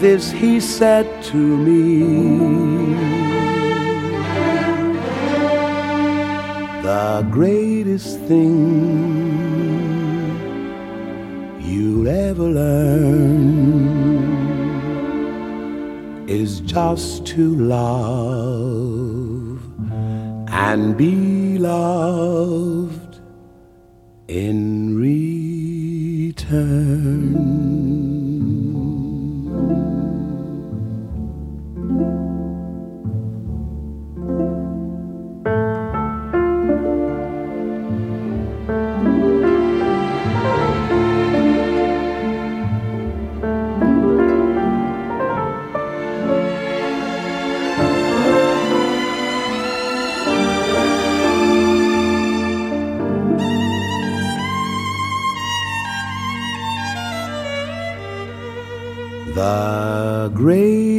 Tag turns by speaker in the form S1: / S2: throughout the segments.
S1: this he said to me The greatest thing you'll ever learn is just to love and be loved in return.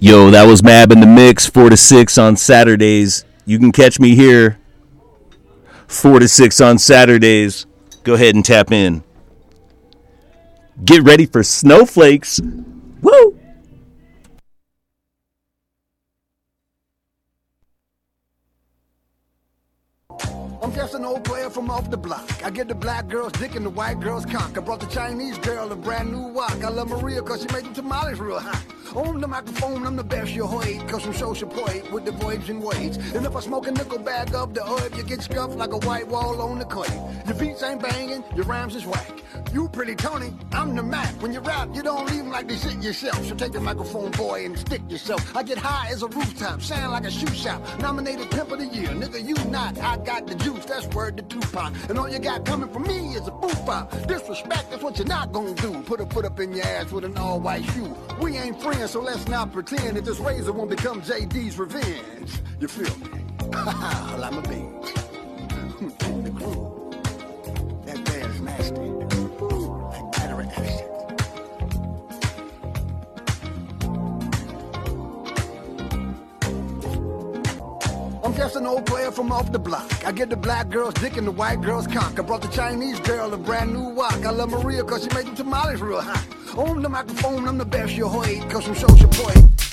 S2: Yo, that was Mab in the mix, four to six on Saturdays. You can catch me here, four to six on Saturdays. Go ahead and tap in. Get ready for snowflakes. Woo!
S3: From off the block. I get the black girls dick and the white girls cock. I brought the Chinese girl a brand new wok. I love Maria cause she made tamales real hot. On the microphone, I'm the best you heard cause I'm social poet with the voids and weights. And if I smoke a nickel bag of the herb, you get scuffed like a white wall on the clay. Your beats ain't banging, your rhymes is whack. You pretty Tony, I'm the Mac. When you rap, you don't 'em like they sit yourself. So take the microphone, boy, and stick yourself. I get high as a rooftop, sound like a shoe shop. Nominated pimp of the year, nigga, you not. I got the juice, that's word to Tupac. And all you got coming from me is a boof out. Disrespect, that's what you're not gonna do. Put a foot up in your ass with an all white shoe. We ain't friends, so let's not pretend that this razor won't become JD's revenge. You feel me? well, I'm a bitch. the crew. That band's nasty. Just an old player from off the block. I get the black girls dick and the white girls cock. I brought the Chinese girl a brand new wok. I love Maria cause she made the tamales real hot. On the microphone, I'm the best you heard cause I'm social poet.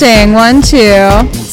S4: Testing. One, two.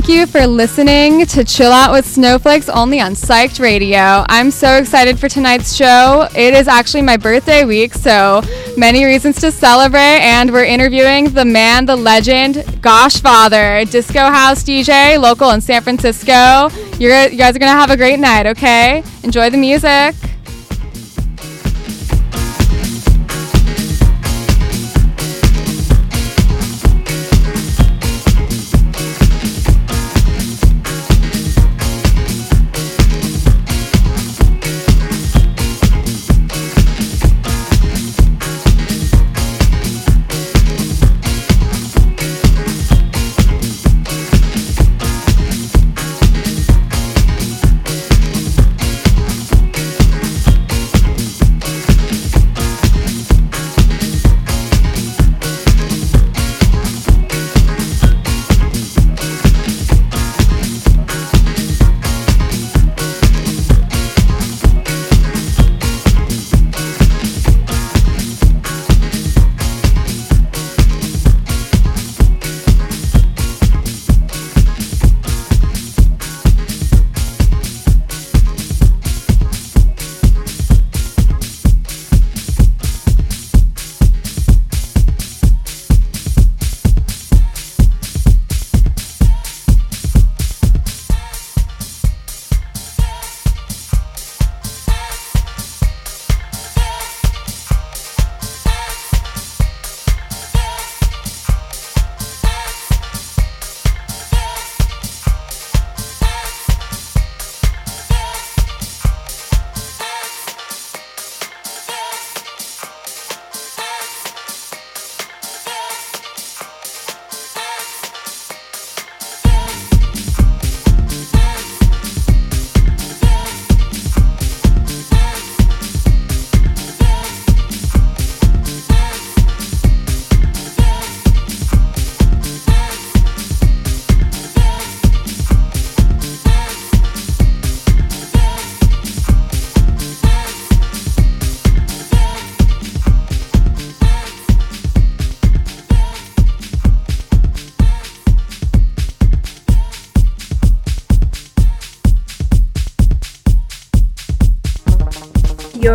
S5: Thank you for listening to Chill Out with Snoflakes only on Psyched Radio. I'm so excited for tonight's show. It is actually my birthday week, so many reasons to celebrate. And we're interviewing the man, the legend, Goshfather, disco house DJ, local in San Francisco. You're, you guys are going to have a great night, okay? Enjoy the music.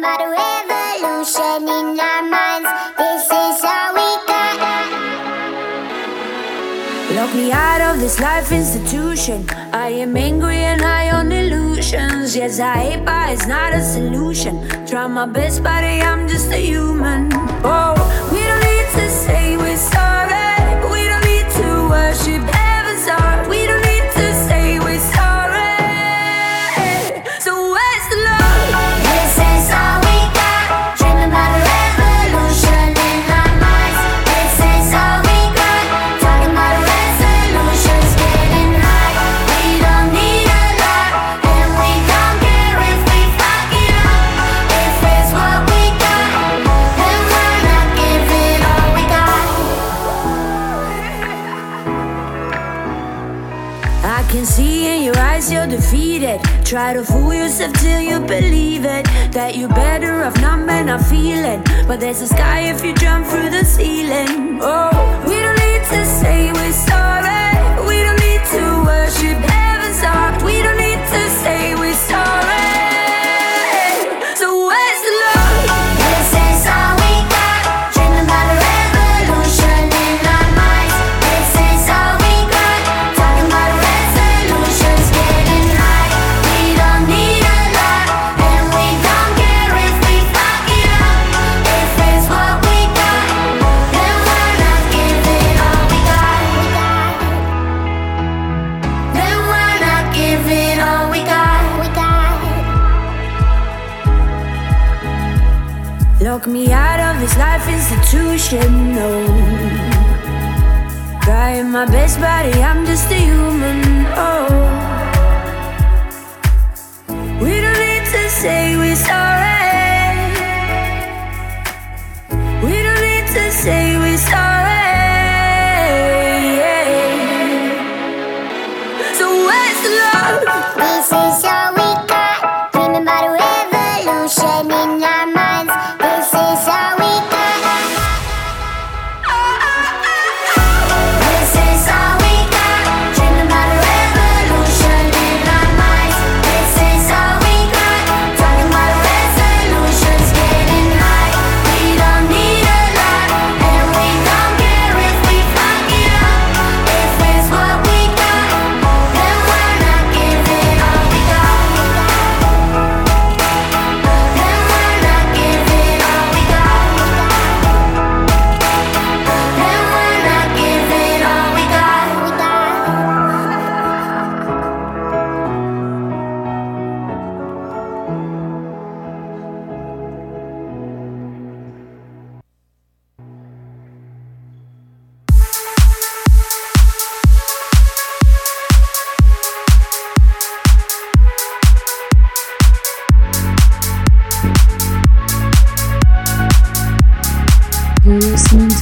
S6: The revolution in our minds. This is all we got.
S7: Lock me out of this life institution. I am angry and high on illusions. Yes, I hate, but it's not a solution. Try my best, but I'm just a human. Oh, we don't need to say we're sorry. Try to fool yourself till you believe it. That you're better off not men not feeling. But there's a sky if you jump through the ceiling. Oh, we don't need to say we're sorry. We don't need to worship Institution, no.
S8: Trying my best, buddy, I'm just a human. Oh, we don't need to say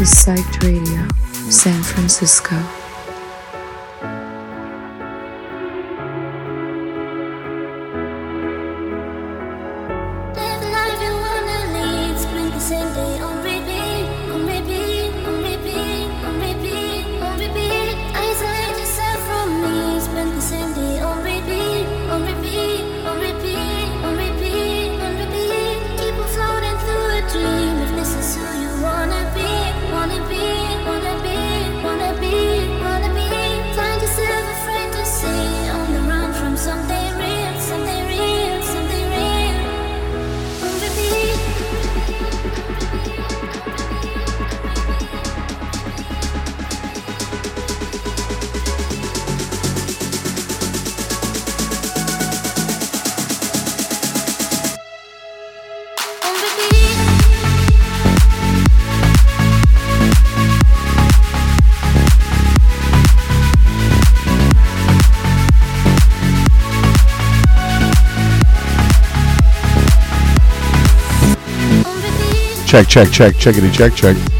S8: to
S9: Psyched Radio, San Francisco.
S10: Check, check, check, checkity, check, check.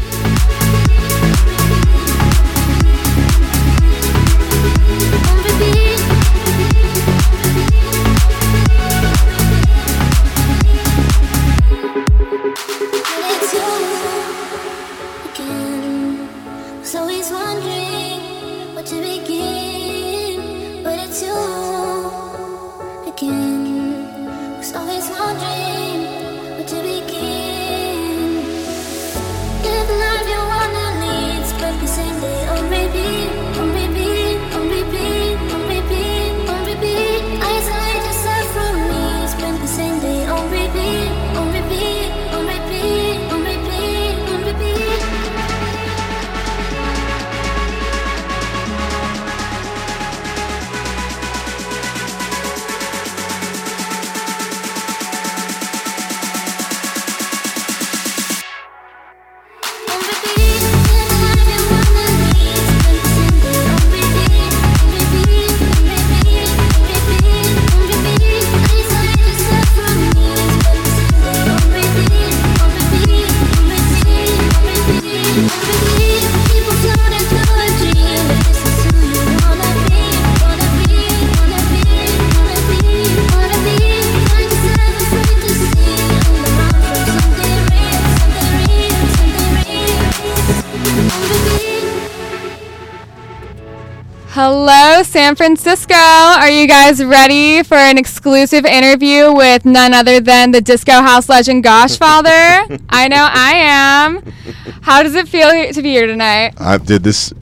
S5: San Francisco. Are you guys ready for an exclusive interview with none other than the disco house legend Goshfather? I know I am. How does it feel to be here tonight?
S10: Uh, I did this.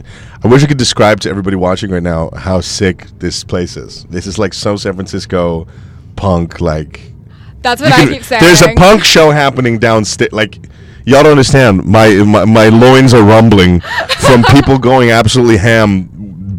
S10: I wish I could describe to everybody watching right now how sick this place is. This is like so San Francisco punk. Like
S5: That's what I
S10: can-
S5: keep saying.
S10: There's a punk show happening downstairs. Like y'all don't understand. My, my my loins are rumbling from people going absolutely ham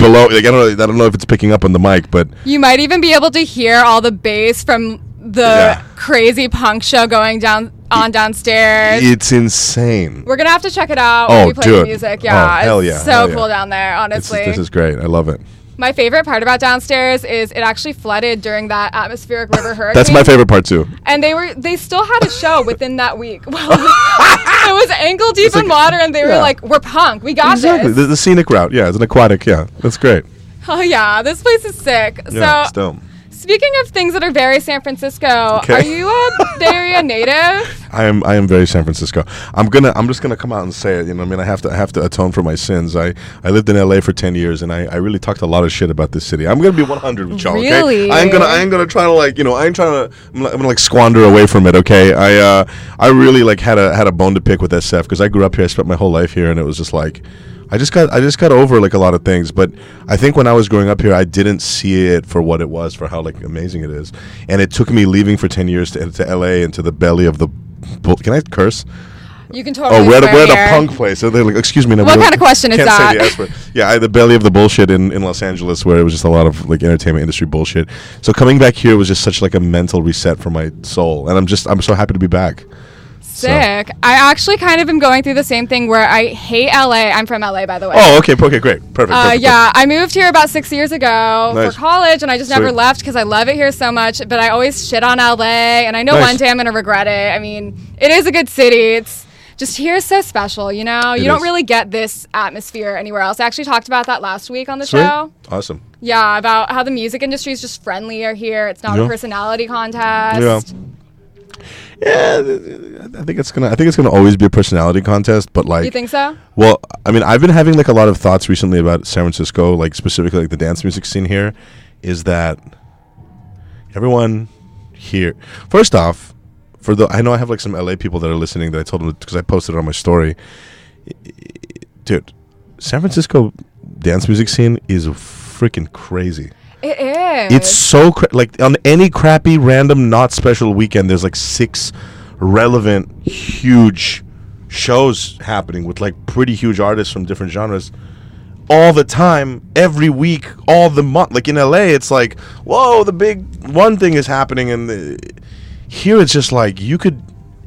S10: below. Like I don't know. I don't know if it's picking up on the mic, but
S5: You might even be able to hear all the bass from the
S10: Yeah.
S5: crazy punk show going down on downstairs.
S11: It's insane.
S5: We're gonna have to check it out
S11: Oh,
S5: when we play
S11: do
S5: the
S11: it.
S5: music.
S11: Oh,
S5: Yeah, it's
S11: yeah,
S5: so
S11: hell yeah.
S5: cool down there. Honestly,
S11: this is great. I love it.
S5: My favorite part about downstairs is it actually flooded during that atmospheric river hurricane.
S11: That's my favorite part too.
S5: And they were they still had a show within that week. Well, it was ankle deep in water, and they were like, "We're punk. We got
S11: Exactly.
S5: this."
S11: The, the scenic route. Yeah, it's an aquatic. Yeah, that's great.
S5: Oh yeah, this place is sick.
S11: Yeah,
S5: so
S11: still.
S5: Speaking of things that are very San Francisco,
S11: Okay.
S5: are you a Bay Area native?
S11: I am I am very San Francisco. I'm gonna I'm just gonna come out and say it. You know, I mean, I have to I have to atone for my sins. I, I lived in L.A. for ten years, and I, I really talked a lot of shit about this city. I'm gonna be 100 with y'all.
S5: Really?
S11: Okay, I ain't gonna I ain't gonna try to like you know I ain't trying to I'm, I'm gonna like squander away from it. Okay, I uh I really like had a had a bone to pick with SF because I grew up here. I spent my whole life here, and it was just like. I just got I just got over like a lot of things, but I think when I was growing up here, I didn't see it for what it was, for how like amazing it is, and it took me leaving for ten years to, to L.A. into the belly of the. bull- Can I curse?
S5: You can totally.
S11: Oh, we're at, a, we're at a punk place. So they're like, excuse me. no,
S5: What kind of question is that?
S11: the Yeah, I, the belly of the bullshit in, in Los Angeles, where it was just a lot of like entertainment industry bullshit. So coming back here was just such like a mental reset for my soul, and I'm just I'm so happy to be back.
S5: Sick. I actually kind of am going through the same thing where I hate LA. I'm from LA, by the way.
S11: Oh, okay, okay, great, perfect.
S5: Uh,
S11: perfect,
S5: yeah, I moved here about six years ago
S11: Nice.
S5: for college, and I just never left because I love it here so much. But I always shit on LA, and I know
S11: Nice.
S5: one day I'm gonna regret it. I mean, it is a good city. It's just here is so special, you know. You don't
S11: is.
S5: really get this atmosphere anywhere else. I actually talked about that last week on the
S11: Sweet.
S5: show.
S11: Awesome.
S5: Yeah, about how the music industry is just friendlier here. It's not
S11: Yeah.
S5: a personality contest.
S11: Yeah. Yeah, I think it's gonna. I think it's gonna always be a personality contest, but like.
S5: you think so?
S11: Well, I mean, I've been having like a lot of thoughts recently about San Francisco, like specifically like the dance music scene here, is that everyone here. First off, for the I know I have like some LA people that are listening that I told them because I posted it on my story. Dude, San Francisco dance music scene is freaking crazy.
S5: It is.
S11: It's so cra- like on any crappy random not special weekend there's like six relevant huge shows happening with like pretty huge artists from different genres all the time every week all the month like in LA it's like whoa the big one thing is happening and the, here it's just like you could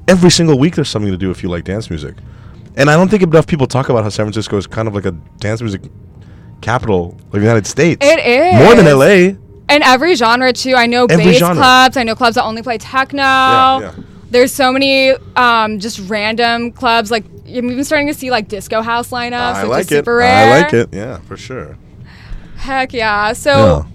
S11: every single week there's something to do if you like dance music and I don't think enough people talk about how San Francisco is kind of like a dance music capital of the United States
S5: It is
S11: more than LA
S5: And every genre too. I know
S11: Every
S5: bass
S11: genre.
S5: clubs. I know clubs that only play techno.
S11: yeah.
S5: There's so many um, just random clubs. Like I'm even starting to see like disco house lineups,
S11: I
S5: which
S11: like
S5: is
S11: it.
S5: super rare.
S11: I like it. Yeah, for sure.
S5: Heck yeah. So,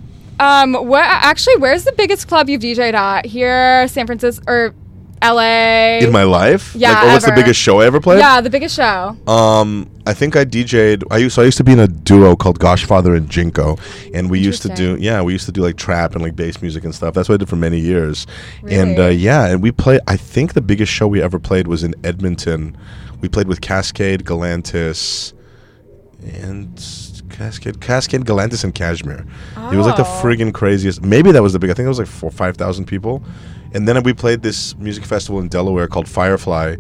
S5: um, what actually? Where's the biggest club you've DJ'd at? Here, San Francisco or L.A.
S11: In my life,
S5: Yeah,
S11: Like, oh, what's the biggest show I ever played?
S5: Yeah, the biggest show.
S11: Um, I think I DJ'd. I used. So I used to be in a duo called Goshfather and Jinco, and we used to do. Yeah, we used to do like trap and like bass music and stuff. That's what I did for many years. And uh, yeah, and we played. I think the biggest show we ever played was in Edmonton. We played with Kaskade, Galantis, and Kaskade, Kaskade, Galantis, and Cashmere. It was like the
S5: Oh.
S11: friggin' craziest. Maybe that was the big. I think it was like four, five thousand people. And then we played this music festival in Delaware called Firefly.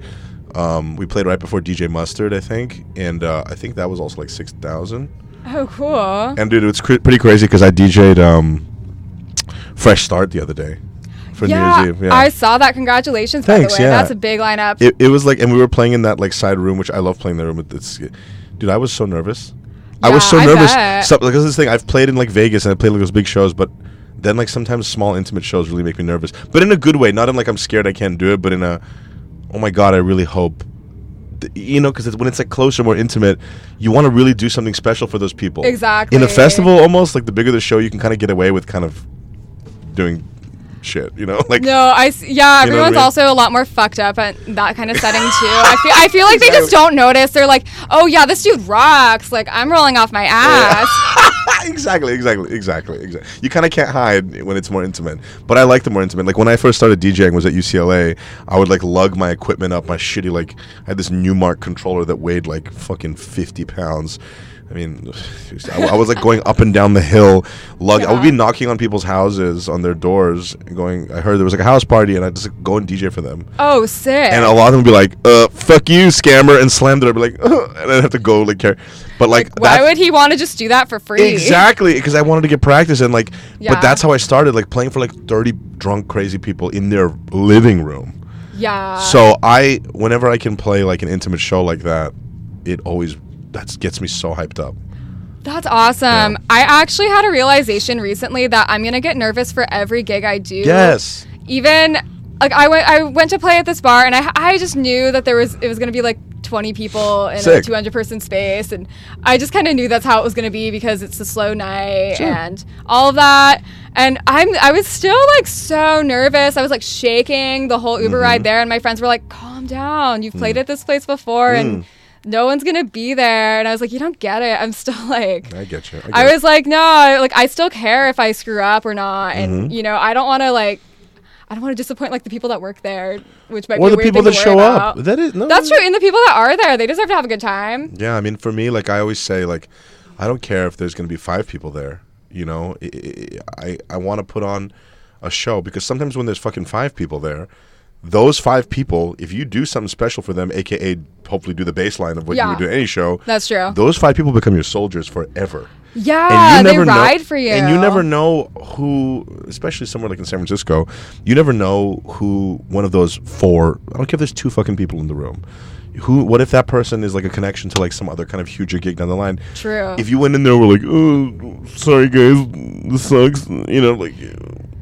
S11: Um, we played right before DJ Mustard, I think, and uh, I think that was also like six thousand.
S5: Oh, cool.
S11: And dude, it's cr- pretty crazy because I DJ'd um, Fresh Start the other day for New Year's Eve. Yeah,
S5: I saw that. Congratulations,
S11: Thanks,
S5: by the way.
S11: yeah.
S5: That's a big lineup.
S11: it, it was like, and we were playing in that like side room, which I love playing the room. With this, dude, I was so nervous. I was so
S5: I
S11: nervous. So, like, this thing. I've played in like Vegas and I played like those big shows, but then like sometimes small intimate shows really make me nervous. But in a good way, not in like I'm scared I can't do it, but in a, oh my god, I really hope. You know, because when it's like closer, more intimate, you want to really do something special for those people.
S5: Exactly.
S11: In a festival, almost like the bigger the show, you can kind of get away with kind of doing shit. You know, like
S5: no, I yeah.
S11: What I
S5: Everyone's
S11: mean?
S5: also a lot more fucked up at that kind of setting too. I feel I feel like they just don't notice. They're like, oh yeah, this dude rocks. Like I'm rolling off my ass.
S11: exactly, exactly, exactly, exactly. You kind of can't hide when it's more intimate. But I like the more intimate. Like when I first started DJing was at UCLA, I would like lug my equipment up, my shitty like I had this Numark controller that weighed like fucking fifty pounds. I mean, I, I was like going up and down the hill. Lug. I would be knocking on people's houses on their doors, going. I heard there was like a house party, and I just like, go and DJ for them.
S5: Oh, sick.
S11: And a lot of them would be like, "Uh, fuck you, scammer," and slam the door. I'd be like, and I'd have to go like care. But like,
S5: Why would he want to just do that for free?
S11: Exactly, because I wanted to get practice and like,
S5: Yeah.
S11: but that's how I started, like playing for like thirty drunk, crazy people in their living room.
S5: Yeah.
S11: So I, whenever I can play like an intimate show like that, it always that gets me so hyped up.
S5: That's awesome. I actually had a realization recently that I'm gonna get nervous for every gig I do.
S11: Yes.
S5: Even like I went, I went to play at this bar, and I, I just knew that there was, it was gonna be like 20 people in
S11: Sick.
S5: a 200 person space, and I just kind of knew that's how it was gonna be because it's a slow night
S11: Sure.
S5: and all of that. And I'm, I was still like so nervous. I was like shaking the whole Uber
S11: Mm-hmm.
S5: ride there, and my friends were like, "Calm down. You've played at this place before, and." No one's gonna be there, and I was like, "You don't get it." I'm still like,
S11: I get you. I,
S5: I was like, no, like I still care if I screw up or not, and
S11: Mhm.
S5: you know, I don't want to like, I don't want to disappoint like the people that work there, which might
S11: Or
S5: be
S11: the
S5: weird
S11: people that show
S5: worry
S11: up.
S5: about.
S11: That is- no,
S5: That's
S11: no.
S5: true, and the people that are there, they deserve to have a good time.
S11: Yeah, I mean, for me, like I always say, like I don't care if there's going to be five people there. You know, I I, I want to put on a show because sometimes when there's fucking five people there, those five people, if you do something special for them, aka hopefully do the baseline of what you would do in any show,
S5: That's true.
S11: Those five people become your soldiers forever.
S5: Yeah, they
S11: know-
S5: ride for you,
S11: and you never know who, especially somewhere like in San Francisco, you never know who one of those four. I don't care if there's two fucking people in the room. Who? What if that person is like a connection to like some other kind of huger gig down the line?
S5: True.
S11: If you went in there, were like, oh, sorry guys, this sucks. You know, like,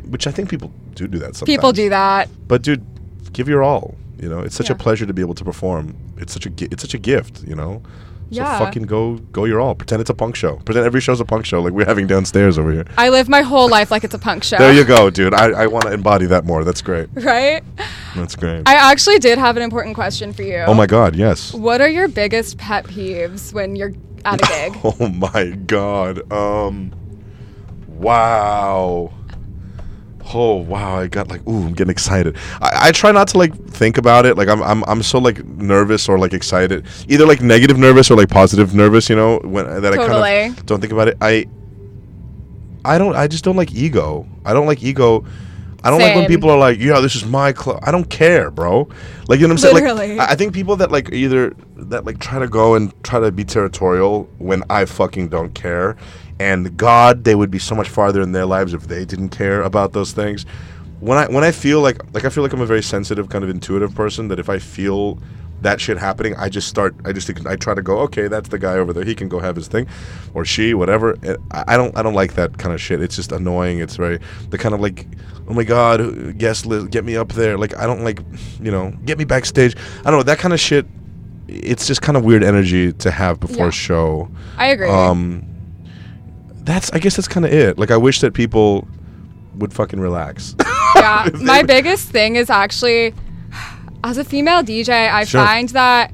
S11: which I think people do do that. Sometimes.
S5: People do that.
S11: But dude, give your all. You know, it's such a pleasure to be able to perform. It's such a it's such a gift. You know. So
S5: Yeah.
S11: fucking go go your all. Pretend it's a punk show. Pretend every show's a punk show like we're having downstairs over here.
S5: I live my whole life like it's a punk show.
S11: There you go, dude. I, I want to embody that more. That's great.
S5: Right?
S11: That's great.
S5: I actually did have an important question for you.
S11: oh my god, yes.
S5: What are your biggest pet peeves when you're at a gig?
S11: Oh my god. Um Wow. Oh wow, I got like ooh, I'm getting excited. I, I try not to like think about it. Like I'm I'm I'm so like nervous or like excited. Either like negative nervous or like positive nervous, you know, when that I kind of don't think about it. I I don't I just don't like ego. I don't like ego. I don't like when people are like, "Yeah, this is my club." I don't care, bro. Like you know what I'm saying?
S5: Literally.
S11: Like I I think people that like either that like try to go and try to be territorial when I fucking don't care, and God, they would be so much farther in their lives if they didn't care about those things. When I when I feel like like I feel like I'm a very sensitive kind of intuitive person that if I feel that shit happening, I just start. I just I try to go. Okay, that's the guy over there. He can go have his thing, or she, whatever. I don't. I don't like that kind of shit. It's just annoying. It's very the kind of like, oh my god, guest list, get me up there. Like I don't like, you know, get me backstage. I don't know that kind of shit. It's just kind of weird energy to have before
S5: Yeah.
S11: a show.
S5: I agree.
S11: Um, that's. I guess that's kind of it. Like I wish that people would fucking relax.
S5: yeah, my biggest thing is actually, as a female DJ, I
S11: Sure.
S5: find that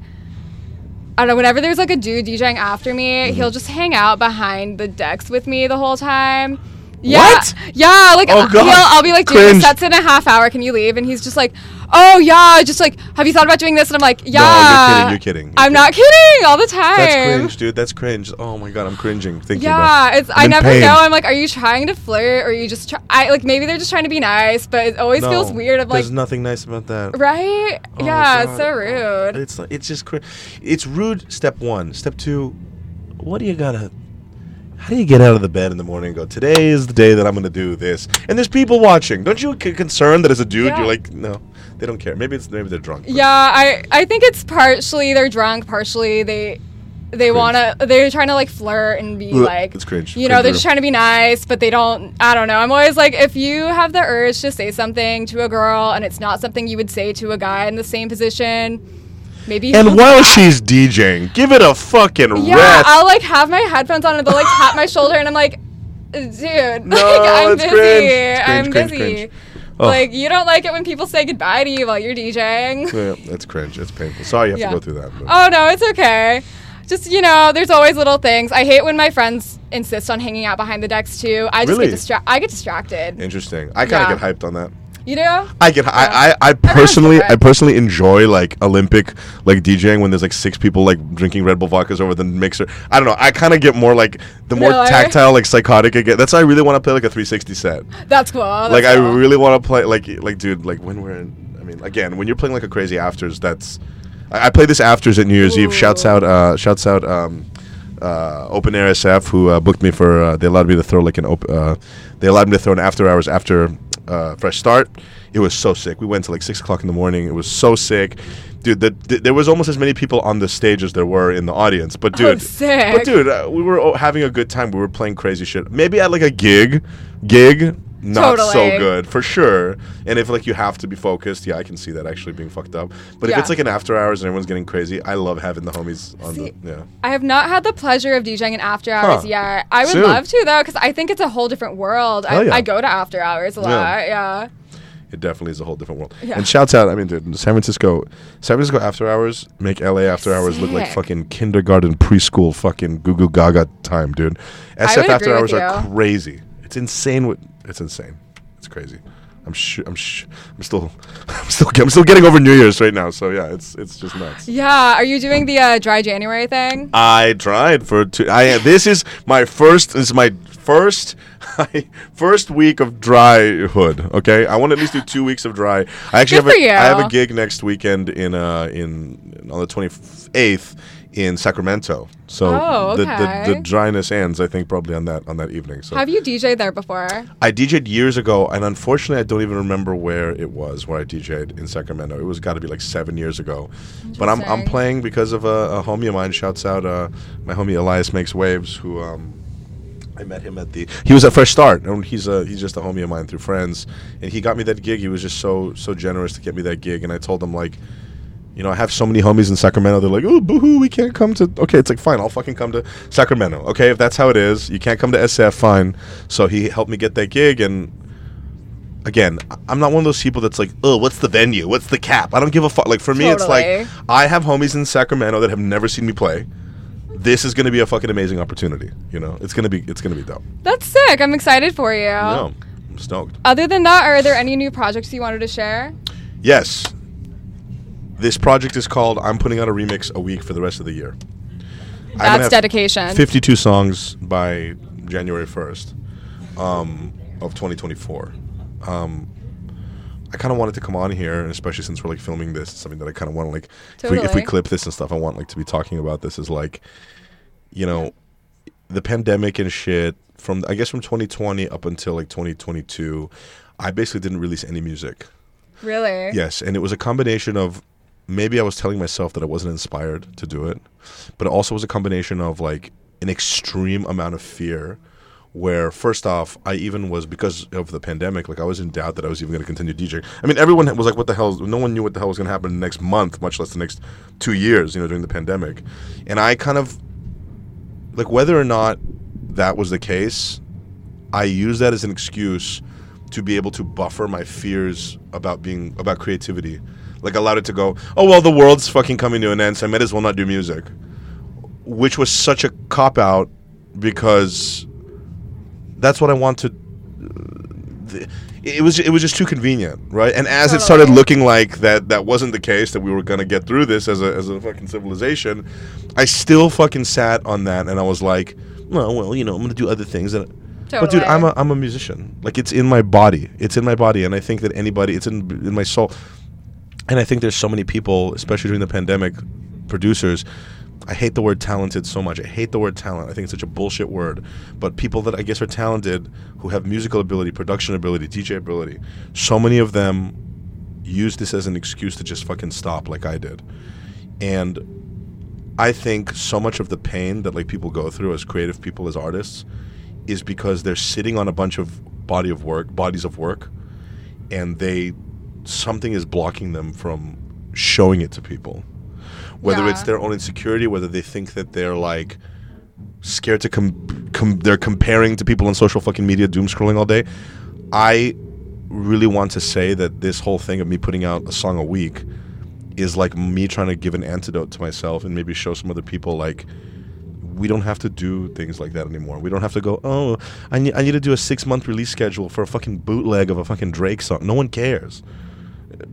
S5: I don't know. Whenever there's like a dude DJing after me,
S11: Mm-hmm.
S5: he'll just hang out behind the decks with me the whole time. Yeah,
S11: What?
S5: yeah. Like
S11: Oh,
S5: I'll be like, dude,
S11: Cringe.
S5: the set's in a half hour. Can you leave? And he's just like, oh yeah, just like, have you thought about doing this? And I'm like, yeah.
S11: No, you're kidding, you're kidding, you're
S5: I'm not kidding. All the time.
S11: That's cringe, dude. That's cringe. Oh my god, I'm cringing thinking.
S5: Yeah, it's.
S11: I'm
S5: I never
S11: pain.
S5: know. I'm like, are you trying to flirt, or are you just? Try- I like maybe they're just trying to be nice, but it always feels
S11: No,
S5: weird. Of like,
S11: there's nothing nice about that.
S5: right?
S11: Oh,
S5: yeah, it's so rude.
S11: It's like, it's just cr- it's rude. Step one. Step two. What do you gotta? How do you get out of the bed in the morning and go? Today is the day that I'm gonna do this. And there's people watching. Don't you get concerned that as a dude
S5: Yeah.
S11: you're like, no, they don't care. Maybe it's maybe they're drunk.
S5: Yeah, I I think it's partially they're drunk, partially they they wanna they're trying to like flirt and be
S11: Ugh,
S5: like
S11: it's cringe.
S5: You know,
S11: Cringe
S5: they're just trying to be nice, but they don't. I don't know. I'm always like, if you have the urge to say something to a girl and it's not something you would say to a guy in the same position, maybe.
S11: And while she's DJing, give it a fucking
S5: Yeah,
S11: rest.
S5: I'll like have my headphones on and they'll like tap my shoulder and I'm like, dude,
S11: No,
S5: like, I'm busy.
S11: cringe. Cringe,
S5: I'm
S11: cringe,
S5: busy.
S11: Oh.
S5: Like you don't like it when people say goodbye to you while you're DJing.
S11: yeah, it's cringe. It's painful. Sorry you have
S5: Yeah.
S11: to go through that. but-
S5: Oh no, it's okay. Just you know, there's always little things. I hate when my friends insist on hanging out behind the decks too. I just
S11: Really?
S5: get distracted. I get distracted.
S11: Interesting. I kind of
S5: Yeah.
S11: get hyped on that.
S5: You do?
S11: I get. I, I. I personally. I personally enjoy like Olympic like DJing when there's like six people like drinking Red Bull vodkas over the mixer. I don't know. I kind of get more like the more
S5: Really?
S11: tactile, like psychotic I get. That's why I really want to play like a 360 set.
S5: That's cool. That's
S11: like I really want to play like like dude like when we're in. I mean, again, when you're playing like a crazy afters, that's. I, I played this afters at New Year's Eve. Shouts out. Uh, shouts out. Um, uh, Open Air SF who uh, booked me for. Uh, they allowed me to throw like an. Op- uh, they allowed me to throw an after hours after uh, Fresh Start. It was so sick. We went to like six o'clock in the morning. It was so sick, dude. The, th- there was almost as many people on the stage as there were in the audience. But
S5: Oh,
S11: dude,
S5: sick.
S11: but dude, uh, we were having a good time. We were playing crazy shit. Maybe at like a gig, gig. Not so good for sure. And if like you have to be focused, yeah, I can see that actually being fucked up. But if it's like an after hours and everyone's getting crazy, I love having the homies on
S5: See,
S11: the yeah.
S5: I have not had the pleasure of DJing in after hours
S11: Huh.
S5: yet. I would
S11: Soon.
S5: love to though, because I think it's a whole different world. I,
S11: yeah.
S5: I go to after hours a lot. Yeah.
S11: It definitely is a whole different world.
S5: Yeah.
S11: And shouts out, I mean, dude, San Francisco, San Francisco after hours make LA after hours look like fucking kindergarten, preschool, fucking goo goo gaga time, dude. SF after hours are crazy. It's insane. What it's insane. It's crazy. I'm sh- I'm sh- I'm still I'm still I'm still getting over New Year's right now. So yeah, it's it's just nuts.
S5: Yeah. Are you doing the uh, dry January thing?
S11: I tried for two. I this is my first. This is my first first week of dry hood. Okay, I want to at least do two weeks of dry. I actually
S5: Good
S11: have a. I have a gig next weekend in uh in on the twenty eighth in Sacramento. So
S5: Oh,
S11: the, the the dryness ends. I think probably on that on that evening. So
S5: Have you DJed there before?
S11: I DJed years ago, and unfortunately, I don't even remember where it was where I DJed in Sacramento. It was got to be like seven years ago. But I'm I'm playing because of a, a homie of mine. Shouts out uh, my homie Elias Makes Waves, who um, I met him at the. He was at Fresh Start, and he's a he's just a homie of mine through friends, and he got me that gig. He was just so so generous to get me that gig, and I told him like. You know, I have so many homies in Sacramento. They're like, "Oh, boohoo, we can't come to." Okay, it's like fine. I'll fucking come to Sacramento. Okay, if that's how it is, you can't come to SF. Fine. So he helped me get that gig, and again, I'm not one of those people that's like, "Oh, what's the venue? What's the cap?" I don't give a fuck. Like for me, it's like I have homies in Sacramento that have never seen me play. This is going to be a fucking amazing opportunity. You know, it's gonna be it's gonna be dope.
S5: That's sick. I'm excited for you.
S11: No, I'm stoked.
S5: Other than that, are there any new projects you wanted to share?
S11: Yes. This project is called I'm putting out a remix a week for the rest of the year. I'm gonna
S5: That's
S11: have
S5: dedication.
S11: 52 songs by January 1st um, of 2024. Um, I kind of wanted to come on here, and especially since we're like filming this, it's something that I kind of want to like. If, we, if we clip this and stuff, I want like to be talking about this is like, you know, the pandemic and shit from I guess from 2020 up until like 2022, I basically didn't release any music.
S5: Really?
S11: Yes, and it was a combination of maybe I was telling myself that I wasn't inspired to do it, but it also was a combination of like an extreme amount of fear. Where first off, I even was because of the pandemic, like I was in doubt that I was even going to continue DJing. I mean, everyone was like, "What the hell?" No one knew what the hell was going to happen next month, much less the next two years. You know, during the pandemic, and I kind of like whether or not that was the case, I used that as an excuse to be able to buffer my fears about being about creativity. Like allowed it to go, oh well, the world's fucking coming to an end, so I might as well not do music. Which was such a cop out because that's what I want to. th- It was it was just too convenient, right? And as it started looking like that that wasn't the case, that we were gonna get through this as a as a fucking civilization, I still fucking sat on that, and I was like, well, well, you know, I'm gonna do other things. And but dude, I'm a I'm a musician. Like it's in my body. It's in my body, and I think that anybody, it's in in my soul. And I think there's so many people, especially during the pandemic, producers. I hate the word talented so much. I hate the word talent. I think it's such a bullshit word. But people that I guess are talented, who have musical ability, production ability, DJ ability, so many of them use this as an excuse to just fucking stop, like I did. And I think so much of the pain that like people go through as creative people, as artists, is because they're sitting on a bunch of body of work, bodies of work, and they something is blocking them from showing it to people. Whether it's their own insecurity, whether they think that they're like scared to com- com- they're comparing to people on social fucking media, doom scrolling all day. I really want to say that this whole thing of me putting out a song a week is like me trying to give an antidote to myself and maybe show some other people like we don't have to do things like that anymore. We don't have to go, oh, I need, I need to do a six month release schedule for a fucking bootleg of a fucking Drake song. No one cares.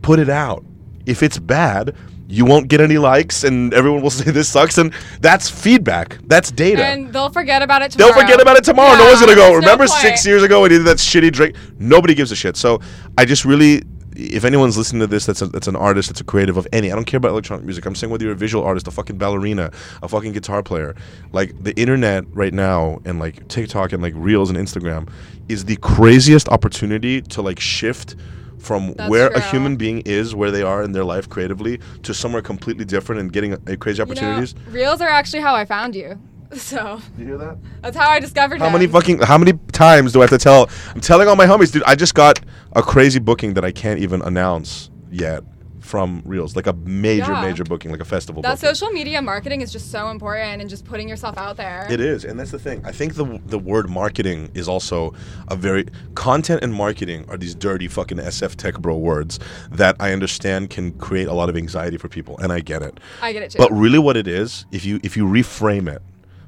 S11: Put it out. If it's bad, you won't get any likes and everyone will say this sucks. And that's feedback. That's data.
S5: And they'll forget about it
S11: They'll
S5: tomorrow.
S11: forget about it tomorrow. no one's gonna go.
S5: there's no
S11: Remember six years ago when he did that shitty drink? Nobody gives a shit. So I just really, if anyone's listening to this, that's a, that's an artist, that's a creative of any. I don't care about electronic music. I'm saying whether you're a visual artist, a fucking ballerina, a fucking guitar player. Like the internet right now, and like TikTok and like Reels and Instagram, is the craziest opportunity to like shift from
S5: That's
S11: where a human being is, where they are in their life creatively, to somewhere completely different and getting uh, crazy
S5: You know,
S11: opportunities.
S5: reels are actually how I found you. So
S11: you hear that?
S5: that's how I discovered
S11: How
S5: him.
S11: many fucking how many times do I have to tell? I'm telling all my homies, dude. I just got a crazy booking that I can't even announce yet from Reels, like a major,
S5: Yeah.
S11: major booking, like a festival.
S5: that
S11: booking.
S5: social media marketing is just so important and just putting yourself out there.
S11: It is, and that's the thing. I think the the word marketing is also a very content and marketing are these dirty fucking SF tech bro words that I understand can create a lot of anxiety for people, and I get it.
S5: I get it too.
S11: But really, what it is, if you if you reframe it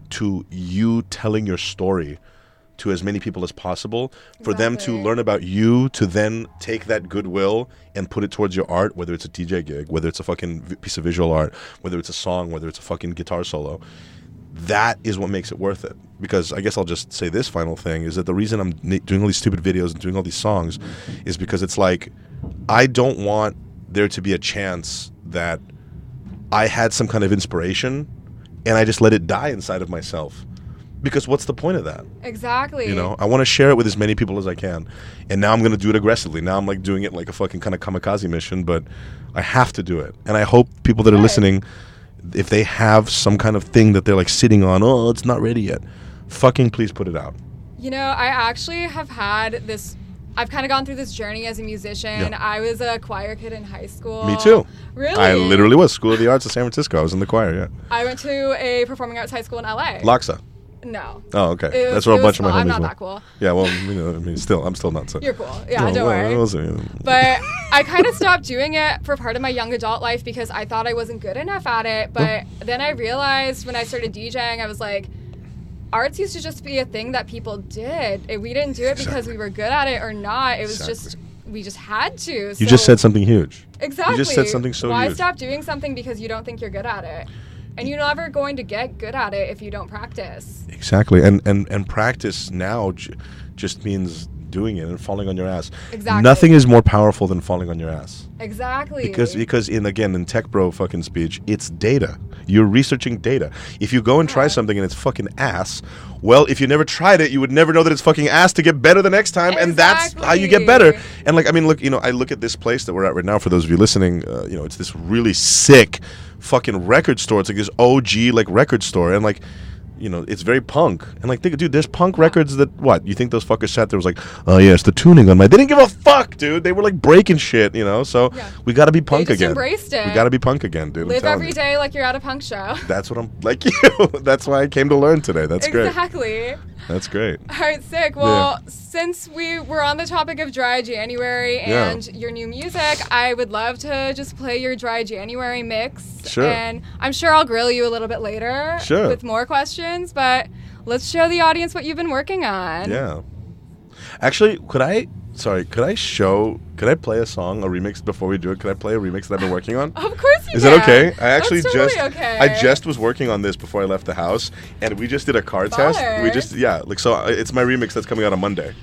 S11: to you telling your story to as many people as possible, for them to learn about you, to then take that goodwill and put it towards your art, whether it's a DJ gig, whether it's a fucking v- piece of visual art, whether it's a song, whether it's a fucking guitar solo, that is what makes it worth it. Because I guess I'll just say this final thing is that the reason I'm na- doing all these stupid videos and doing all these songs is because it's like I don't want there to be a chance that I had some kind of inspiration and I just let it die inside of myself. Because what's the point of that?
S5: exactly.
S11: You know, I want to share it with as many people as I can. And now I'm going to do it aggressively. Now I'm like doing it like a fucking kind of kamikaze mission, but I have to do it. And I hope people that are listening, if they have some kind of thing that they're like sitting on, oh, it's not ready yet, fucking please put it out.
S5: You know, I actually have had this. I've kind of gone through this journey as a musician.
S11: Yeah.
S5: I was a choir kid in high school.
S11: Me too.
S5: Really?
S11: I literally was School of the Arts of San Francisco. I was in the choir, yeah.
S5: I went to a performing arts high school in LA.
S11: Loxa.
S5: No.
S11: Oh, okay.
S5: It
S11: That's where
S5: it
S11: a bunch
S5: was
S11: of my
S5: cool. I'm not
S11: were.
S5: that cool.
S11: Yeah, well, you know, I mean, still, I'm still not so.
S5: You're cool. Yeah,
S11: No,
S5: don't
S11: well,
S5: worry. But I kind of stopped doing it for part of my young adult life because I thought I wasn't good enough at it. But then I realized when I started DJing, I was like, arts used to just be a thing that people did. We didn't do it because we were good at it or not. It was just we just had to.
S11: You just said something huge.
S5: Exactly.
S11: You just said something so huge.
S5: Why
S11: huge.
S5: stop doing something because you don't think you're good at it? And you're never going to get good at it if you don't practice.
S11: Exactly, and and and practice now j- just means doing it and falling on your ass.
S5: Exactly.
S11: Nothing is more powerful than falling on your ass.
S5: Exactly.
S11: Because because in again in tech bro fucking speech, it's data. You're researching data. If you go and try something and it's fucking ass, well, if you never tried it, you would never know that it's fucking ass to get better the next time, and that's how you get better. And like I mean, look, you know, I look at this place that we're at right now. For those of you listening, uh, you know, it's this really sick fucking record store. It's like this OG like record store, and like. You know, it's very punk, and like, think, dude, there's punk records that what you think those fuckers sat there was like, oh yeah, it's the tuning on my. They didn't give a fuck, dude. They were like breaking shit, you know. So we got to be punk
S5: just
S11: again.
S5: embraced it.
S11: We got to be punk again, dude.
S5: Live every
S11: you.
S5: day like you're at a punk show.
S11: That's what I'm like you. That's why I came to learn today. That's great.
S5: exactly.
S11: That's great.
S5: All right, sick. Well, since we were on the topic of dry January
S11: Yeah.
S5: and your new music, I would love to just play your dry January mix.
S11: Sure.
S5: And I'm sure I'll grill you a little bit later
S11: Sure.
S5: with more questions, but let's show the audience what you've been working on.
S11: Yeah. Actually, could I? Sorry, could I show? Could I play a song, a remix before we do it? Could I play a remix that I've been working on?
S5: Of course you
S11: Is
S5: can.
S11: that okay? I actually
S5: That's totally
S11: just
S5: okay.
S11: I just was working on this before I left the house, and we just did a car test. We
S5: Baller.
S11: just yeah, like so uh, it's my remix that's coming out on Monday.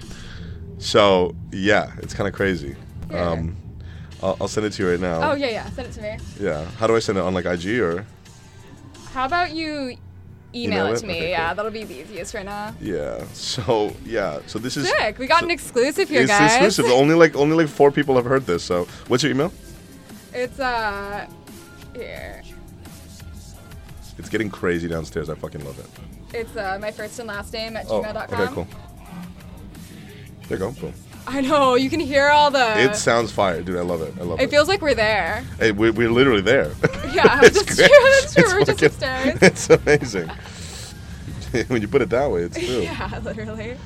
S11: So yeah, it's kind of crazy. Um, I'll, I'll send it to you right now.
S5: Oh, yeah, yeah. Send it to me.
S11: Yeah. How do I send it on like IG or?
S5: How about you email, it
S11: it?
S5: to me? Yeah,
S11: cool.
S5: that'll be the easiest right now.
S11: Yeah. So yeah. So this is
S5: Sick. We got an exclusive here,
S11: it's
S5: guys.
S11: exclusive. Only like only like four people have heard this. So what's your email?
S5: It's, uh, here.
S11: It's getting crazy downstairs. I fucking love it.
S5: It's uh, my first and last name at
S11: Oh,
S5: gmail.com.
S11: okay, cool. There you go. Boom.
S5: I know. You can hear all the.
S11: it sounds fire, dude. I love it. I love
S5: It
S11: it.
S5: feels like we're there.
S11: Hey, we're, we're literally there.
S5: Yeah,
S11: It's
S5: that's
S11: great.
S5: true. That's true.
S11: It's
S5: We're just
S11: fucking-
S5: upstairs.
S11: It's amazing. when you put it that way, it's true.
S5: yeah, literally.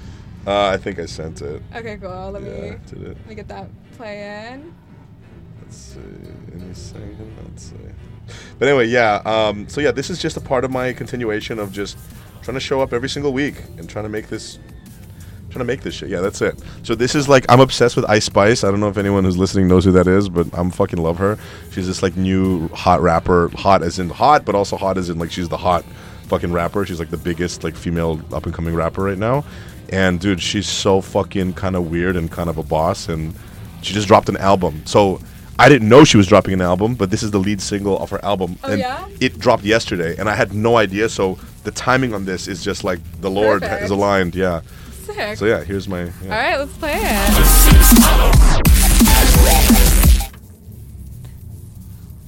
S11: Uh, I think I sent it.
S5: Okay, cool. Let me
S11: Yeah, did it.
S5: let me get that play in.
S11: Let's see. Any second. Let's see. But anyway, yeah. Um, so yeah, this is just a part of my continuation of just trying to show up every single week and trying to make this. To make this shit. Yeah, that's it. So this is like I'm obsessed with Ice Spice. I don't know if anyone who's listening knows who that is, but I'm fucking love her. She's this like new hot rapper. Hot as in hot, but also hot as in like she's the hot fucking rapper. She's like the biggest like female up and coming rapper right now. And dude, she's so fucking kind of weird and kind of a boss. And she just dropped an album. So I didn't know she was dropping an album, but this is the lead single of her album.
S5: Oh,
S11: and
S5: yeah?
S11: it dropped yesterday, and I had no idea. So the timing on this is just like the Lord
S5: Perfect.
S11: is aligned. Yeah.
S5: Sick.
S11: So yeah, here's my.
S5: All
S11: Yeah.
S5: right, let's play it.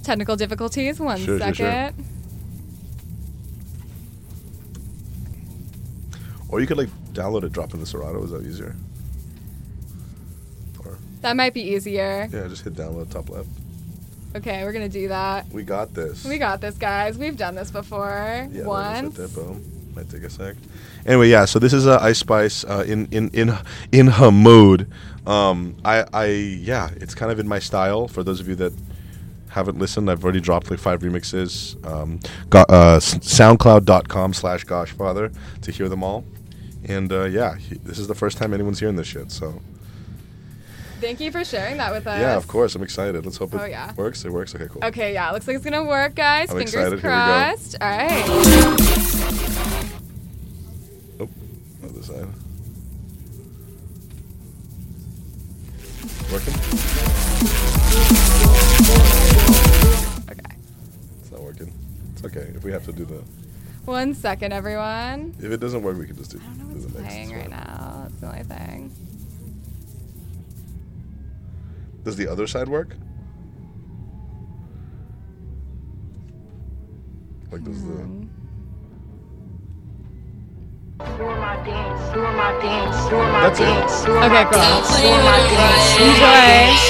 S5: Technical difficulties. One
S11: Sure, sure,
S5: second.
S11: sure. Or you could like download it, drop in the Serato. Is that easier? Or
S5: That might be easier.
S11: yeah, just hit download top left.
S5: Okay, we're gonna do that.
S11: We got this.
S5: We got this, guys. We've done this before.
S11: Yeah,
S5: Once.
S11: boom. Might take a sec. Anyway, yeah. So this is uh, Ice Spice uh, in in in in her mood. Um, I I yeah, it's kind of in my style. For those of you that haven't listened, I've already dropped like five remixes. Um, got uh, SoundCloud.com slash Goshfather to hear them all. And uh, yeah, he, this is the first time anyone's hearing this shit. So
S5: Thank you for sharing that with us.
S11: yeah, of course, I'm excited. Let's hope it
S5: Oh, yeah.
S11: works. It works. Okay, cool.
S5: Okay, yeah, looks like it's gonna work, guys.
S11: I'm
S5: Fingers
S11: excited. Here we go.
S5: crossed. All right.
S11: Oh, other side. Working?
S5: Okay.
S11: It's not working. It's okay. If we have to do the,
S5: One second, everyone.
S11: if it doesn't work, we can just do, I don't the next.
S5: Playing right now. That's the only thing.
S11: Does the other side work? Like does the
S5: Hmm.
S11: That's it.
S5: Okay, cool.
S12: Enjoy.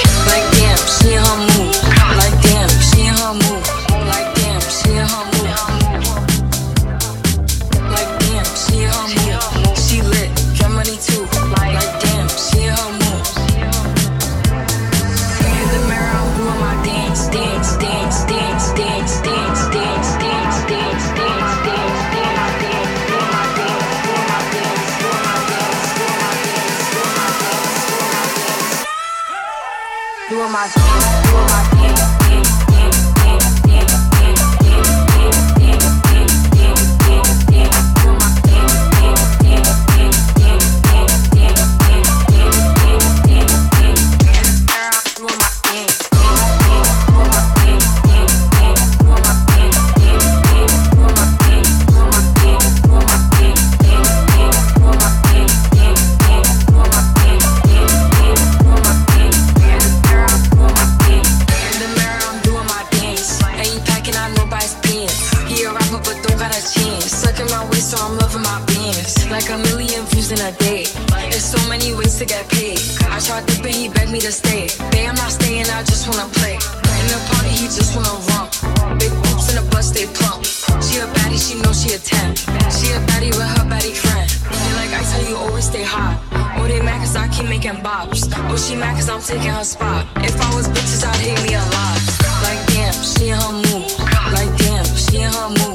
S12: My waist, so I'm loving my bands. Like a million views in a day. There's so many ways to get paid. I tried but he begged me to stay. Babe, I'm not staying, I just wanna play. In the party, he just wanna rump. Big boobs in the bus, they plump. She a baddie, she know she a 10. She a baddie with her baddie friend. They like I tell you, always stay hot. Oh, they mad cause I keep making bops. Oh, she mad cause I'm taking her spot. If I was bitches, I'd hate me a lot. Like damn, she in her move. Like damn, she in her move.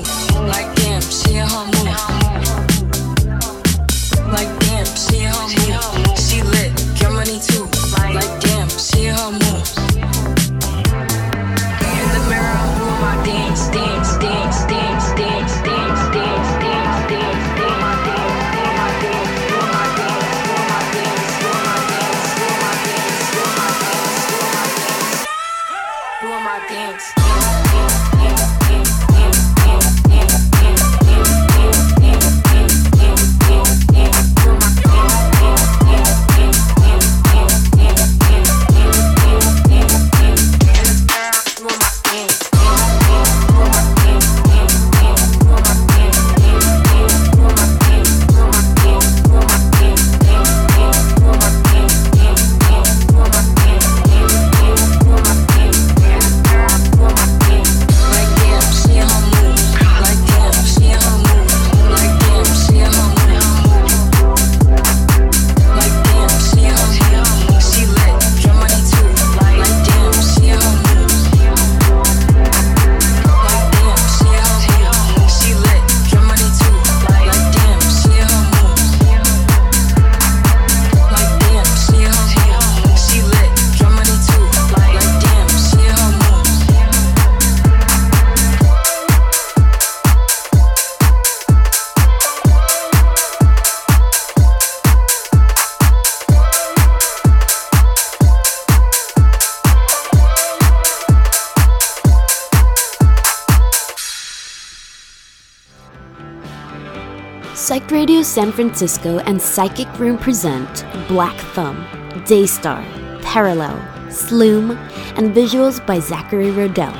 S13: Radio San Francisco and Psychic Room present Black Thumb, Daystar, Parallel, Sloom, and visuals by Zachary Rodell.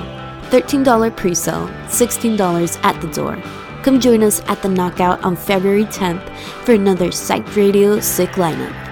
S13: $13 pre sale, $16 at the door. Come join us at the Knockout on February 10th for another Psych Radio Sick lineup.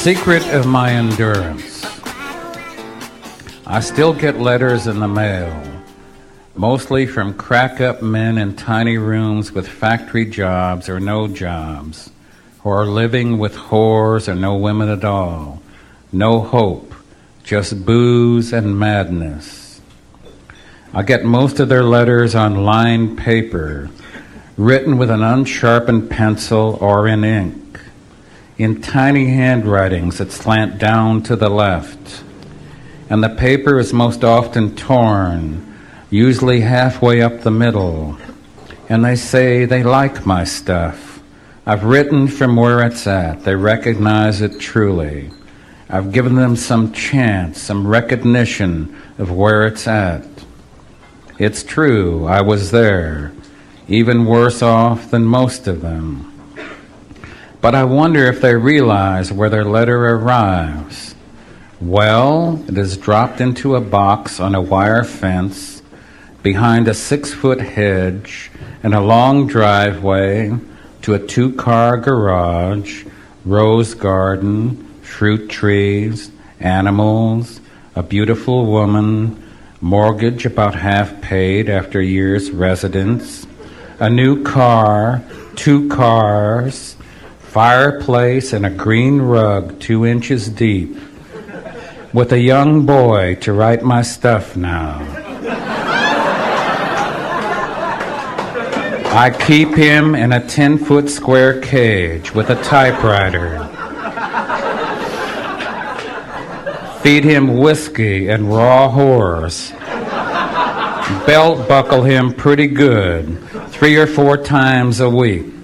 S14: Secret of my endurance. I still get letters in the mail, mostly from crack up men in tiny rooms with factory jobs or no jobs, who are living with whores or no women at all. No hope, just booze and madness. I get most of their letters on lined paper, written with an unsharpened pencil or in ink in tiny handwritings that slant down to the left. And the paper is most often torn, usually halfway up the middle. And they say they like my stuff. I've written from where it's at. They recognize it truly. I've given them some chance, some recognition of where it's at. It's true, I was there, even worse off than most of them. But I wonder if they realize where their letter arrives. Well, it is dropped into a box on a wire fence behind a six foot hedge and a long driveway to a two car garage, rose garden, fruit trees, animals, a beautiful woman, mortgage about half paid after a year's residence, a new car, two cars, fireplace, and a green rug two inches deep, with a young boy to write my stuff now. I keep him in a 10 foot square cage with a typewriter. Feed him whiskey and raw horse. Belt buckle him pretty good, three or four times a week.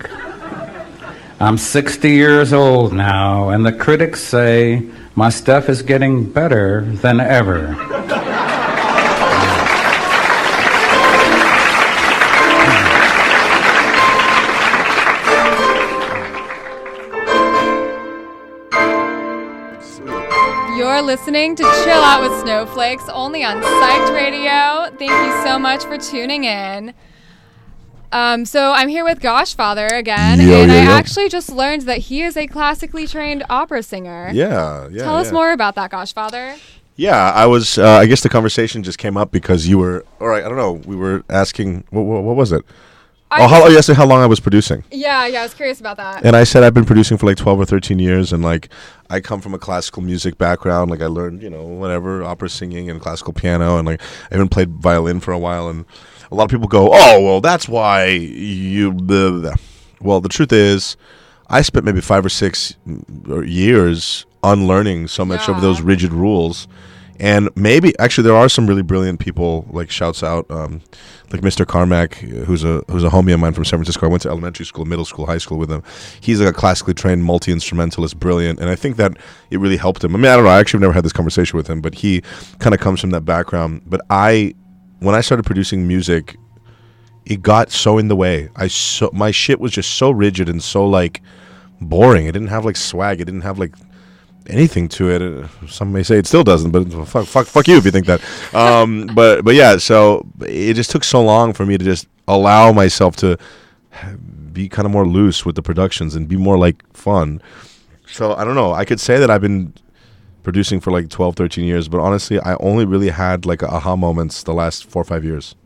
S14: I'm 60 years old now, and the critics say my stuff is getting better than ever.
S5: You're listening to Chill Out with Snoflakes only on Psyched Radio. Thank you so much for tuning in. Um, so I'm here with Goshfather again,
S11: Yo,
S5: and
S11: yo,
S5: I
S11: yo.
S5: actually just learned that he is a classically trained opera singer.
S11: Yeah, yeah,
S5: Tell us more about that, Goshfather.
S11: Yeah, I was. Uh, I guess the conversation just came up because you were. All right, I don't know. We were asking. What, what, what was it?
S5: I
S11: oh, how, oh, yes, how long I was producing.
S5: Yeah, yeah, I was curious about that.
S11: And I said I've been producing for like 12 or 13 years, and like I come from a classical music background. Like I learned, you know, whatever opera singing and classical piano, and like I even played violin for a while. And a lot of people go, "Oh, well, that's why you." Blah, blah. Well, the truth is, I spent maybe five or six years unlearning so much of those rigid rules And maybe actually there are some really brilliant people. Like shouts out, um, like Mr. Carmack, who's a who's a homie of mine from San Francisco. I went to elementary school, middle school, high school with him. He's like a classically trained multi instrumentalist, brilliant, and I think that it really helped him. I mean, I don't know. I actually have never had this conversation with him, but he kind of comes from that background. But I, when I started producing music, it got so in the way. I so my shit was just so rigid and so like boring. It didn't have like swag. It didn't have like anything to it. Some may say it still doesn't, but fuck, fuck, fuck you if you think that. Um, but but yeah, so it just took so long for me to just allow myself to be kind of more loose with the productions and be more like fun. So I don't know. I could say that I've been producing for like 12, 13 years, but honestly, I only really had like aha moments the last four or five years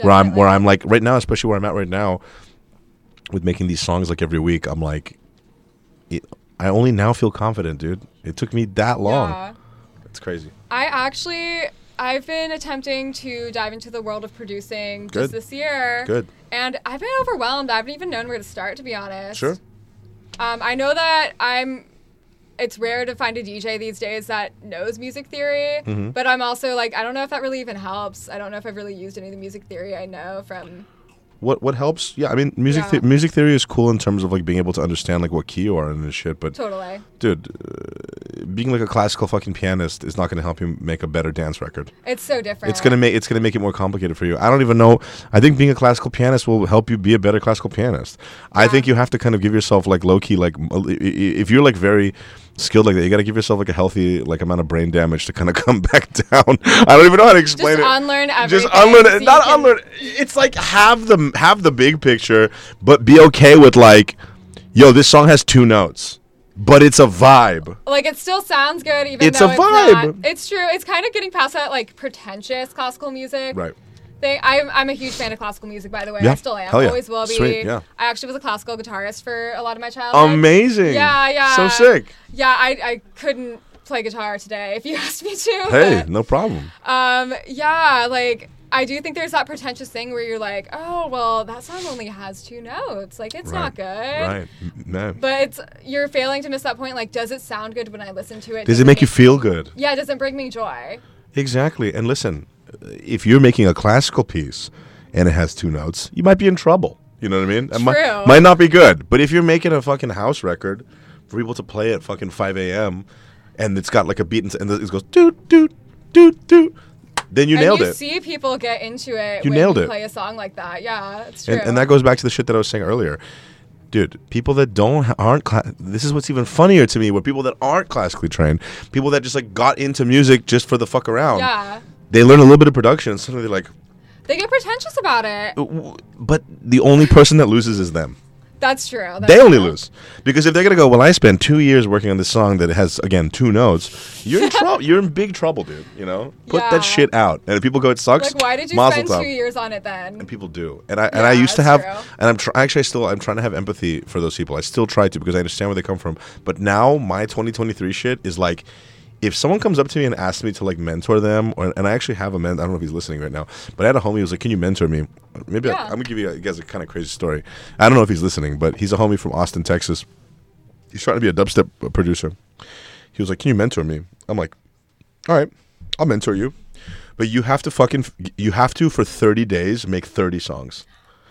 S11: where I'm where I'm like right now, especially where I'm at right now, with making these songs like every week. I'm like, it, I only now feel confident, dude. It took me that long.
S5: Yeah.
S11: It's crazy.
S5: I actually I've been attempting to dive into the world of producing
S11: Good.
S5: just this year.
S11: Good.
S5: And I've been overwhelmed. I haven't even known where to start to be honest.
S11: Sure.
S5: Um, I know that I'm it's rare to find a DJ these days that knows music theory,
S11: Mhm.
S5: but I'm also like I don't know if that really even helps. I don't know if I've really used any of the music theory I know from
S11: What what helps? Yeah, I mean, music the- music theory is cool in terms of like being able to understand like what key you are in this shit. But
S5: Totally.
S11: dude, uh, being like a classical fucking pianist is not going to help you make a better dance record.
S5: It's so different.
S11: It's gonna make it's gonna make it more complicated for you. I don't even know. I think being a classical pianist will help you be a better classical pianist. I think you have to kind of give yourself like low key like m- i- i- if you're like very skilled like that, you got to give yourself like a healthy like amount of brain damage to kind of come back down. I don't even know how to explain it.
S5: just
S11: it.
S5: unlearn everything.
S11: Just unlearn
S5: so
S11: it. Not
S5: can-
S11: unlearn. It's like have the have the big picture, but be okay with like, yo, this song has two notes, but it's a vibe.
S5: Like it still sounds good, even
S11: It's
S5: though
S11: a
S5: it's
S11: vibe.
S5: not. It's true. It's kind of getting past that like pretentious classical music
S11: Right.
S5: Thing. I'm I'm a huge fan of classical music, by the way.
S11: Yeah.
S5: I still am.
S11: Hell yeah.
S5: Always will be.
S11: Sweet, yeah.
S5: I actually was a classical guitarist for a lot of my childhood.
S11: Amazing.
S5: Yeah, yeah.
S11: So sick.
S5: Yeah, I I couldn't play guitar today if you asked me to.
S11: Hey,
S5: but,
S11: no problem.
S5: um. Yeah. Like. I do think there's that pretentious thing where you're like, oh well, that song only has two notes. Like it's not good.
S11: Right. Man.
S5: But it's you're failing to miss that point. Like, does it sound good when I listen to it?
S11: Does it make you feel good?
S5: Yeah, it does it bring me joy?
S11: Exactly. And listen, if you're making a classical piece and it has two notes, you might be in trouble. You know what I mean? It might, might not be good. But if you're making a fucking house record for people to play at fucking 5 a.m. and it's got like a beat and, and it goes doot, doot, doot, doot, then you
S5: and
S11: nailed
S5: you
S11: it.
S5: see people get into it
S11: You nailed
S5: you
S11: it.
S5: play a song like that. Yeah, it's true.
S11: and, and that goes back to the shit that I was saying earlier. Dude, people that don't aren't cla- this is what's even funnier to me. Where people that aren't classically trained, people that just like got into music just for the fuck around,
S5: yeah,
S11: they learn a little bit of production and suddenly they're like,
S5: they get pretentious about it.
S11: but the only person that loses is them.
S5: That's true. That's
S11: they only
S5: true.
S11: lose because if they're gonna go, well, I spent two years working on this song that has again two notes. You're in trouble. You're in big trouble, dude. You know, put
S5: Yeah.
S11: that shit out. And if people go, it sucks.
S5: Like, why did you
S11: mazel
S5: spend
S11: tov.
S5: two years on it then?
S11: And people do, and I and I used to
S5: that's
S11: have,
S5: true.
S11: and I'm tr- actually I still I'm trying to have empathy for those people. I still try to because I understand where they come from. But now my 2023 shit is like, if someone comes up to me and asks me to like mentor them, or and I actually have a man, I don't know if he's listening right now, but I had a homie who was like, "Can you mentor me?" Maybe I,
S5: Yeah.
S11: I'm gonna give you, you guys a kind of crazy story. I don't know if he's listening, but he's a homie from Austin, Texas. He's trying to be a dubstep uh, producer. He was like, "Can you mentor me?" I'm like, "All right, I'll mentor you." But you have to fucking you have to for 30 days make 30 songs.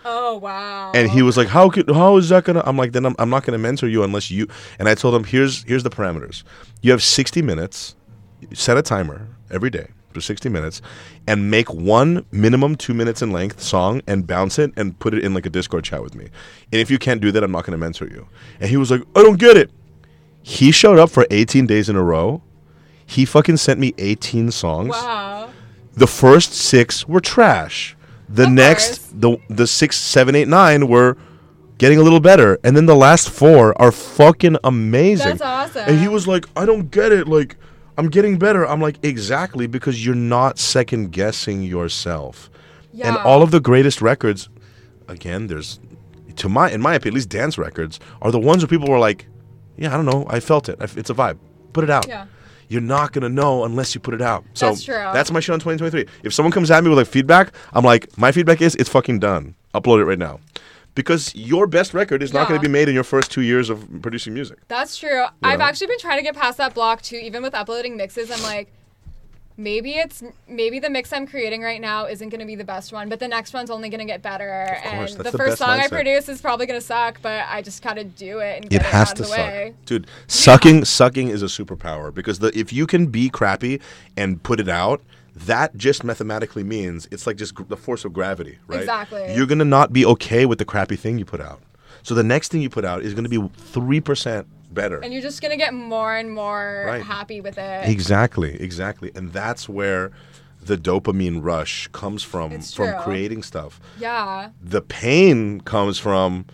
S5: Oh wow.
S11: And he was like, "How could how is that gonna?" I'm like, "Then I'm, I'm not gonna mentor you unless you." And I told him, "Here's here's the parameters. You have 60 minutes. Set a timer every day for 60 minutes, and make one minimum two minutes in length song and bounce it and put it in like a Discord chat with me. And if you can't do that, I'm not gonna mentor you." And he was like, "I don't get it." He showed up for 18 days in a row. He fucking sent me 18 songs.
S5: Wow.
S11: The first six were trash. The next, the the six, seven, eight, nine were getting a little better, and then the last four are fucking amazing.
S5: That's awesome.
S11: And he was like, "I don't get it. Like, I'm getting better." I'm like, "Exactly, because you're not second guessing yourself."
S5: Yeah.
S11: And all of the greatest records, again, there's to my in my opinion, at least dance records are the ones where people were like, "Yeah, I don't know, I felt it. It's a vibe. Put it out."
S5: Yeah.
S11: You're not gonna know unless you put it out. So
S5: That's true.
S11: that's my shit on 2023. If someone comes at me with like feedback, I'm like, my feedback is it's fucking done. Upload it right now, because your best record is not going to be made in your first two years of producing music.
S5: That's true. I've
S11: know?
S5: actually been trying to get past that block too, even with uploading mixes. I'm like, maybe it's maybe the mix I'm creating right now isn't going to be the best one, but the next one's only going to get better. And the
S11: the
S5: first song I produce is probably going to suck, but I just gotta do it and
S11: it
S5: get it,
S11: has
S5: out
S11: to
S5: of the
S11: suck,
S5: way.
S11: dude. Sucking, sucking is a superpower because the if you can be crappy and put it out, that just mathematically means it's like just gr- the force of gravity, right?
S5: Exactly.
S11: You're gonna not be okay with the crappy thing you put out. So the next thing you put out is gonna be three percent better.
S5: And you're just gonna get more and more
S11: Right.
S5: happy with it.
S11: Exactly, exactly, and that's where the dopamine rush comes from from creating stuff.
S5: Yeah.
S11: The pain comes from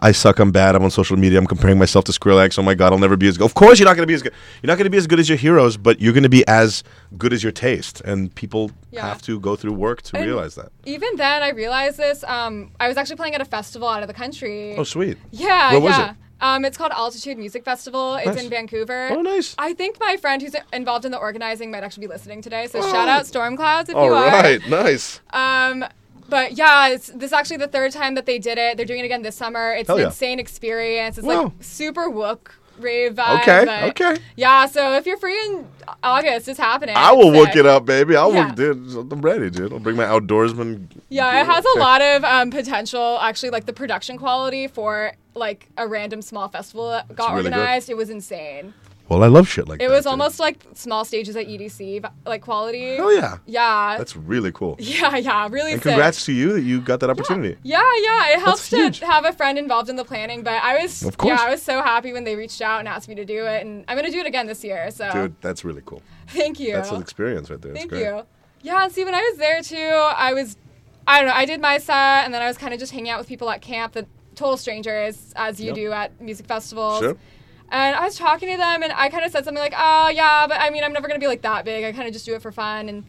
S11: I suck, I'm bad, I'm on social media, I'm comparing myself to Skrillex. Oh my god, I'll never be as good. Of course, you're not going to be as good. You're not going to be as good as your heroes, but you're going to be as good as your taste, and people
S5: Yeah.
S11: have to go through work to
S5: And
S11: realize that.
S5: Even then, I realized this. Um, I was actually playing at a festival out of the country.
S11: Oh, sweet.
S5: Yeah,
S11: Where was
S5: yeah.
S11: it?
S5: Um, it's called Altitude Music Festival. It's
S11: Nice.
S5: in Vancouver.
S11: Oh, nice.
S5: I think my friend who's involved in the organizing might actually be listening today. So
S11: Oh.
S5: shout out Storm Clouds if
S11: All
S5: you are.
S11: right, nice.
S5: Um, but yeah, it's, this is actually the third time that they did it. They're doing it again this summer. It's
S11: Hell
S5: an
S11: yeah.
S5: insane experience. It's
S11: Wow.
S5: like super wook rave vibe.
S11: Okay,
S5: but
S11: okay.
S5: Yeah, so if you're free in August, it's happening.
S11: I will look it up, baby. I'll
S5: Yeah.
S11: dude. I'm ready, dude. I'll bring my outdoorsman.
S5: Yeah, it has a lot of um, potential. Actually, like the production quality for like a random small festival that got
S11: really good.
S5: organized, it was insane.
S11: Well, I love shit like
S5: it
S11: that.
S5: was
S11: dude.
S5: almost like small stages at EDC, like quality.
S11: Oh yeah.
S5: Yeah.
S11: That's really cool.
S5: yeah, yeah, really
S11: And
S5: sick.
S11: congrats to you that you got that opportunity.
S5: Yeah, yeah, it helps to have a friend involved in the planning. But I was,
S11: Of course.
S5: yeah, I was so happy when they reached out and asked me to do it, and I'm gonna do it again this year. So
S11: Dude, that's really cool.
S5: thank you.
S11: That's an experience right there.
S5: Thank you. Yeah, and see, when I was there too, I was, I don't know, I did my set, and then I was kind of just hanging out with people at camp, the total strangers, as you
S11: Yep.
S5: do at music festivals.
S11: Sure.
S5: And I was talking to them, and I kind of said something like, "Oh yeah, but I mean, I'm never gonna be like that big. I kind of just do it for fun." And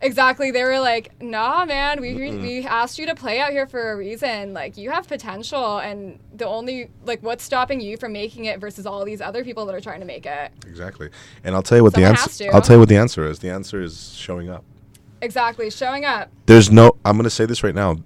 S5: exactly, they were like, "Nah, man, we
S11: Mm-mm.
S5: we asked you to play out here for a reason. Like, you have potential, and the only like what's stopping you from making it versus all these other people that are trying to make it."
S11: Exactly. And I'll tell you what
S5: Someone
S11: the answer. I'll tell you what the answer is. The answer is showing up.
S5: Exactly, showing up.
S11: There's no. I'm gonna say this right now.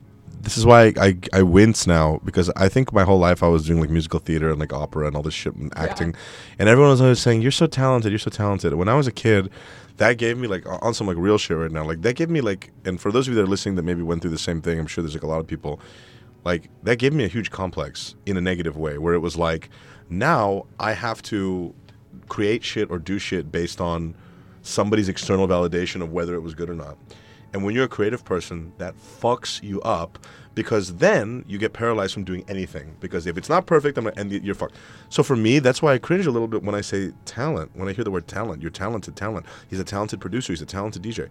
S11: This is why I, I wince now because I think my whole life I was doing like musical theater and like opera and all this shit and acting, and everyone was always saying you're so talented, you're so talented. When I was a kid, that gave me like on some like real shit right now. Like that gave me like, and for those of you that are listening that maybe went through the same thing, I'm sure there's like a lot of people. Like that gave me a huge complex in a negative way, where it was like, now I have to create shit or do shit based on somebody's external validation of whether it was good or not. And when you're a creative person, that fucks you up because then you get paralyzed from doing anything. Because if it's not perfect, I'm gonna, and you're fucked. So for me, that's why I cringe a little bit when I say talent. When I hear the word talent, you're talented talent. He's a talented producer. He's a talented DJ.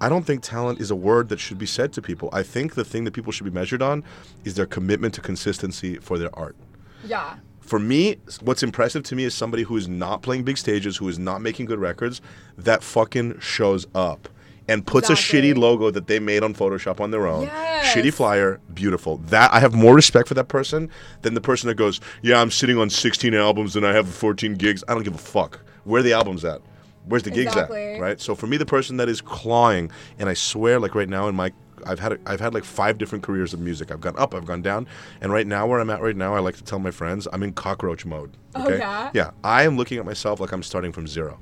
S11: I don't think talent is a word that should be said to people. I think the thing that people should be measured on is their commitment to consistency for their art
S5: Yeah.
S11: for me, what's impressive to me is somebody who is not playing big stages, who is not making good records, that fucking shows up and puts a shitty logo that they made on Photoshop on their own.
S5: Yes.
S11: Shitty flyer, beautiful. That I have more respect for that person than the person that goes, "Yeah, I'm sitting on 16 albums and I have 14 gigs. I don't give a fuck. Where are the albums at? Where's the gigs
S5: Exactly.
S11: at?" Right? So for me, the person that is clawing, and I swear, like right now in my I've had I've had like five different careers of music. I've gone up, I've gone down, and right now where I'm at right now, I like to tell my friends I'm in cockroach mode.
S5: Oh,
S11: Okay?
S5: yeah?
S11: Yeah, I am looking at myself like I'm starting from zero,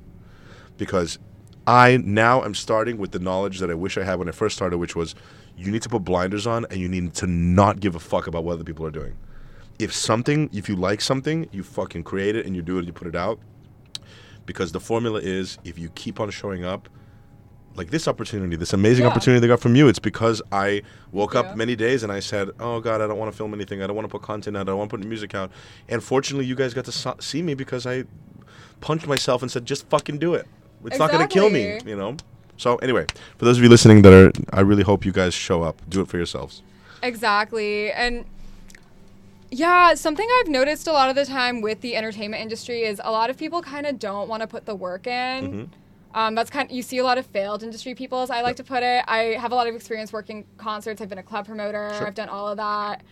S11: because I now am starting with the knowledge that I wish I had when I first started, which was you need to put blinders on and you need to not give a fuck about what other people are doing. If something, if you like something, you fucking create it and you do it, you put it out. Because the formula is if you keep on showing up, like this opportunity, this amazing
S5: Yeah.
S11: opportunity they got from you, it's because I woke
S5: Yeah.
S11: up many days and I said, "Oh God, I don't want to film anything. I don't want to put content out. I don't want to put music out." And fortunately, you guys got to so- see me because I punched myself and said, "Just fucking do it. It's not going to kill me," you know. So anyway, for those of you listening that are, I really hope you guys show up. Do it for yourselves.
S5: Exactly. And yeah, something I've noticed a lot of the time with the entertainment industry is a lot of people kind of don't want to put the work in.
S11: Mm-hmm.
S5: Um, that's kind. you see a lot of failed industry people, as I like to put it. I have a lot of experience working concerts. I've been a club promoter.
S11: Sure.
S5: I've done all of that.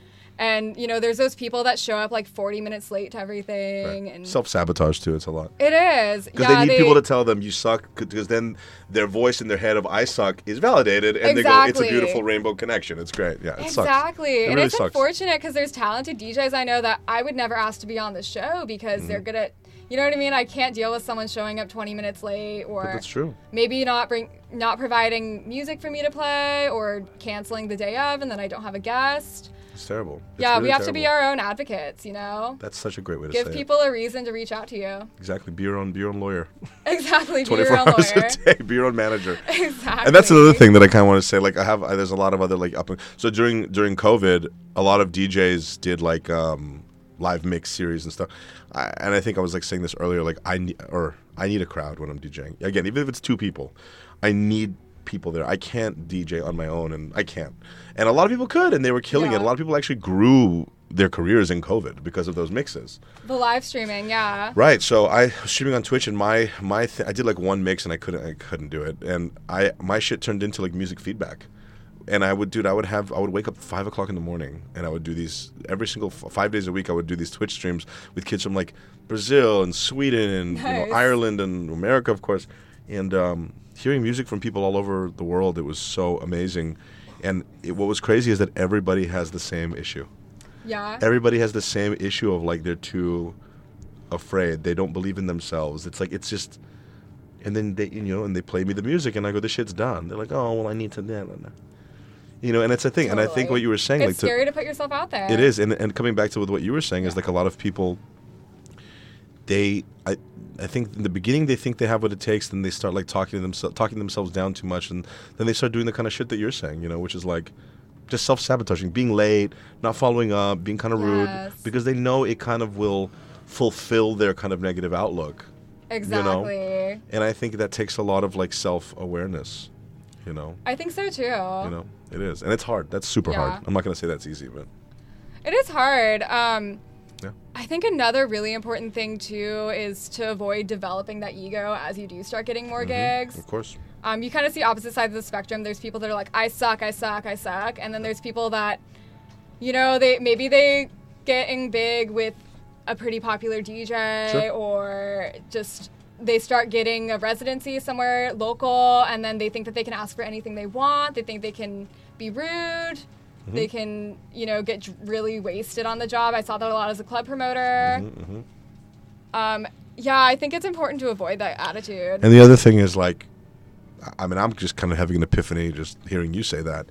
S5: And you know, there's those people that show up like 40 minutes late to everything, and
S11: Self sabotage too. It's a lot.
S5: it is.
S11: Because
S5: yeah,
S11: they need people to tell them you suck, because then their voice in their head of "I suck" is validated, and they go, "It's a beautiful rainbow connection." It's great. Yeah, it sucks.
S5: Exactly.
S11: It
S5: and
S11: really
S5: it's
S11: sucks.
S5: unfortunate because there's talented DJs I know that I would never ask to be on the show because they're
S11: Mm-hmm.
S5: good at, You know what I mean? I can't deal with someone showing up 20 minutes late or
S11: But that's true.
S5: maybe not bring not providing music for me to play or canceling the day of and then I don't have a guest.
S11: It's terrible. It's
S5: yeah,
S11: really
S5: we have to be our own advocates, you know?
S11: That's such a great way to
S5: Give people a reason to reach out to you.
S11: Exactly. Be your own. Be your own lawyer.
S5: Exactly. Be
S11: 24
S5: your own
S11: hours
S5: lawyer.
S11: a day. Be your own manager.
S5: Exactly.
S11: And that's another thing that I kind of want to say. Like I have, I, there's a lot of other like up. And, So during during COVID, a lot of DJs did like um, live mix series and stuff. I, and I think I was like saying this earlier. Like I need or I need a crowd when I'm DJing. Again, even if it's two people, I need people there. I can't DJ on my own, and I can't. And a lot of people could, and they were killing it. A lot of people actually grew their careers in COVID because of those mixes.
S5: The live streaming, yeah.
S11: Right. So I was streaming on Twitch, and my my th- I did like one mix, and I couldn't I couldn't do it, and I my shit turned into like music feedback. And I would, dude, I would have, I would wake up five o'clock in the morning, and I would do these every single f- five days a week. I would do these Twitch streams with kids from like Brazil and Sweden and you know, Ireland and America, of course. And um, hearing music from people all over the world, it was so amazing. And it, what was crazy is that everybody has the same issue
S5: Yeah.
S11: everybody has the same issue of like they're too afraid. They don't believe in themselves. It's like it's just, and then they you know and they play me the music and I go, this shit's done. They're like, oh well, I need to, nah, nah, nah." you know, and it's a thing. And I think what you were saying,
S5: it's
S11: like, to-
S5: scary to put yourself out there.
S11: it is, and and coming back to what you were saying is like a lot of people. They, I, I think in the beginning they think they have what it takes, then they start like talking to themselves, talking themselves down too much, and then they start doing the kind of shit that you're saying, you know, which is like, just self sabotaging, being late, not following up, being kind of rude, because they know it kind of will fulfill their kind of negative outlook.
S5: Exactly.
S11: You know? And I think that takes a lot of like self awareness, you know.
S5: I think so too.
S11: You know, it is, and it's hard. That's super
S5: Yeah.
S11: hard. I'm not gonna say that's easy, but
S5: It is hard. Um. I think another really important thing too is to avoid developing that ego as you do start getting more gigs.
S11: of course.
S5: Um, you kind of see opposite sides of the spectrum. There's people that are like, I suck, I suck, I suck, and then there's people that, you know, they maybe they getting big with a pretty popular DJ
S15: Sure.
S5: or just they start getting a residency somewhere local, and then they think that they can ask for anything they want. They think they can be rude. They
S11: Mhm.
S5: can, you know, get really wasted on the job. I saw that a lot as a club promoter.
S11: Mhm.
S5: Um, yeah, I think it's important to avoid that attitude.
S11: And the other thing is like, I mean, I'm just kind of having an epiphany just hearing you say that.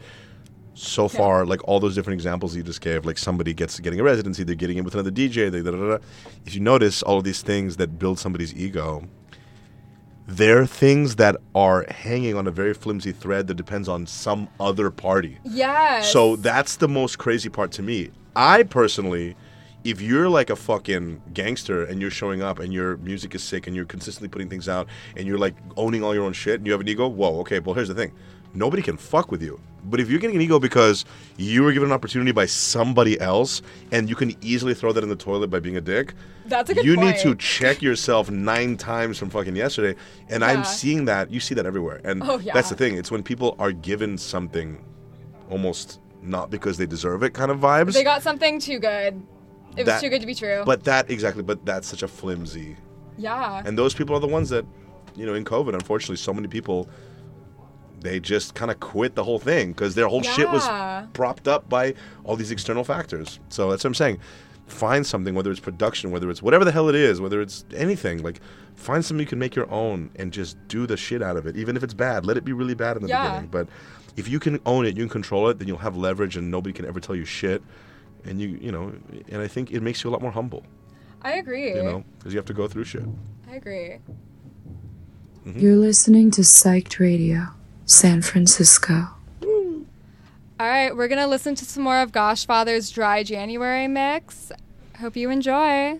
S11: So far, like all those different examples you just gave, like somebody gets getting a residency, they're getting in with another DJ, they da, da, da, da. If you notice all of these things that build somebody's ego, they're things that are hanging on a very flimsy thread that depends on some other party.
S5: Yeah.
S11: So that's the most crazy part to me. I personally, if you're like a fucking gangster and you're showing up and your music is sick and you're consistently putting things out and you're like owning all your own shit and you have an ego, whoa, okay, well, here's the thing. Nobody can fuck with you. But if you're getting an ego because you were given an opportunity by somebody else and you can easily throw that in the toilet by being a dick,
S5: That's a good
S11: you
S5: point.
S11: need to check yourself nine times from fucking yesterday. And
S5: Yeah.
S11: I'm seeing that. You see that everywhere. And
S5: Oh, yeah.
S11: that's the thing. It's when people are given something almost not because they deserve it kind of vibes.
S5: They got something too good. It was too good to be true.
S11: But that, exactly. But that's such a flimsy.
S5: yeah.
S11: And those people are the ones that, you know, in COVID, unfortunately, so many people, they just kind of quit the whole thing because their whole shit was propped up by all these external factors. So that's what I'm saying. Find something, whether it's production, whether it's whatever the hell it is, whether it's anything, like find something you can make your own and just do the shit out of it. Even if it's bad, let it be really bad in the
S5: Yeah.
S11: beginning. But if you can own it, you can control it, then you'll have leverage and nobody can ever tell you shit. And you, you know, and I think it makes you a lot more humble,
S5: I agree.
S11: you know, because you have to go through shit.
S5: I agree. Mm-hmm.
S10: You're listening to Psyched Radio, San Francisco.
S5: All right, we're going to listen to some more of Goshfather's Dry January mix. Hope you enjoy.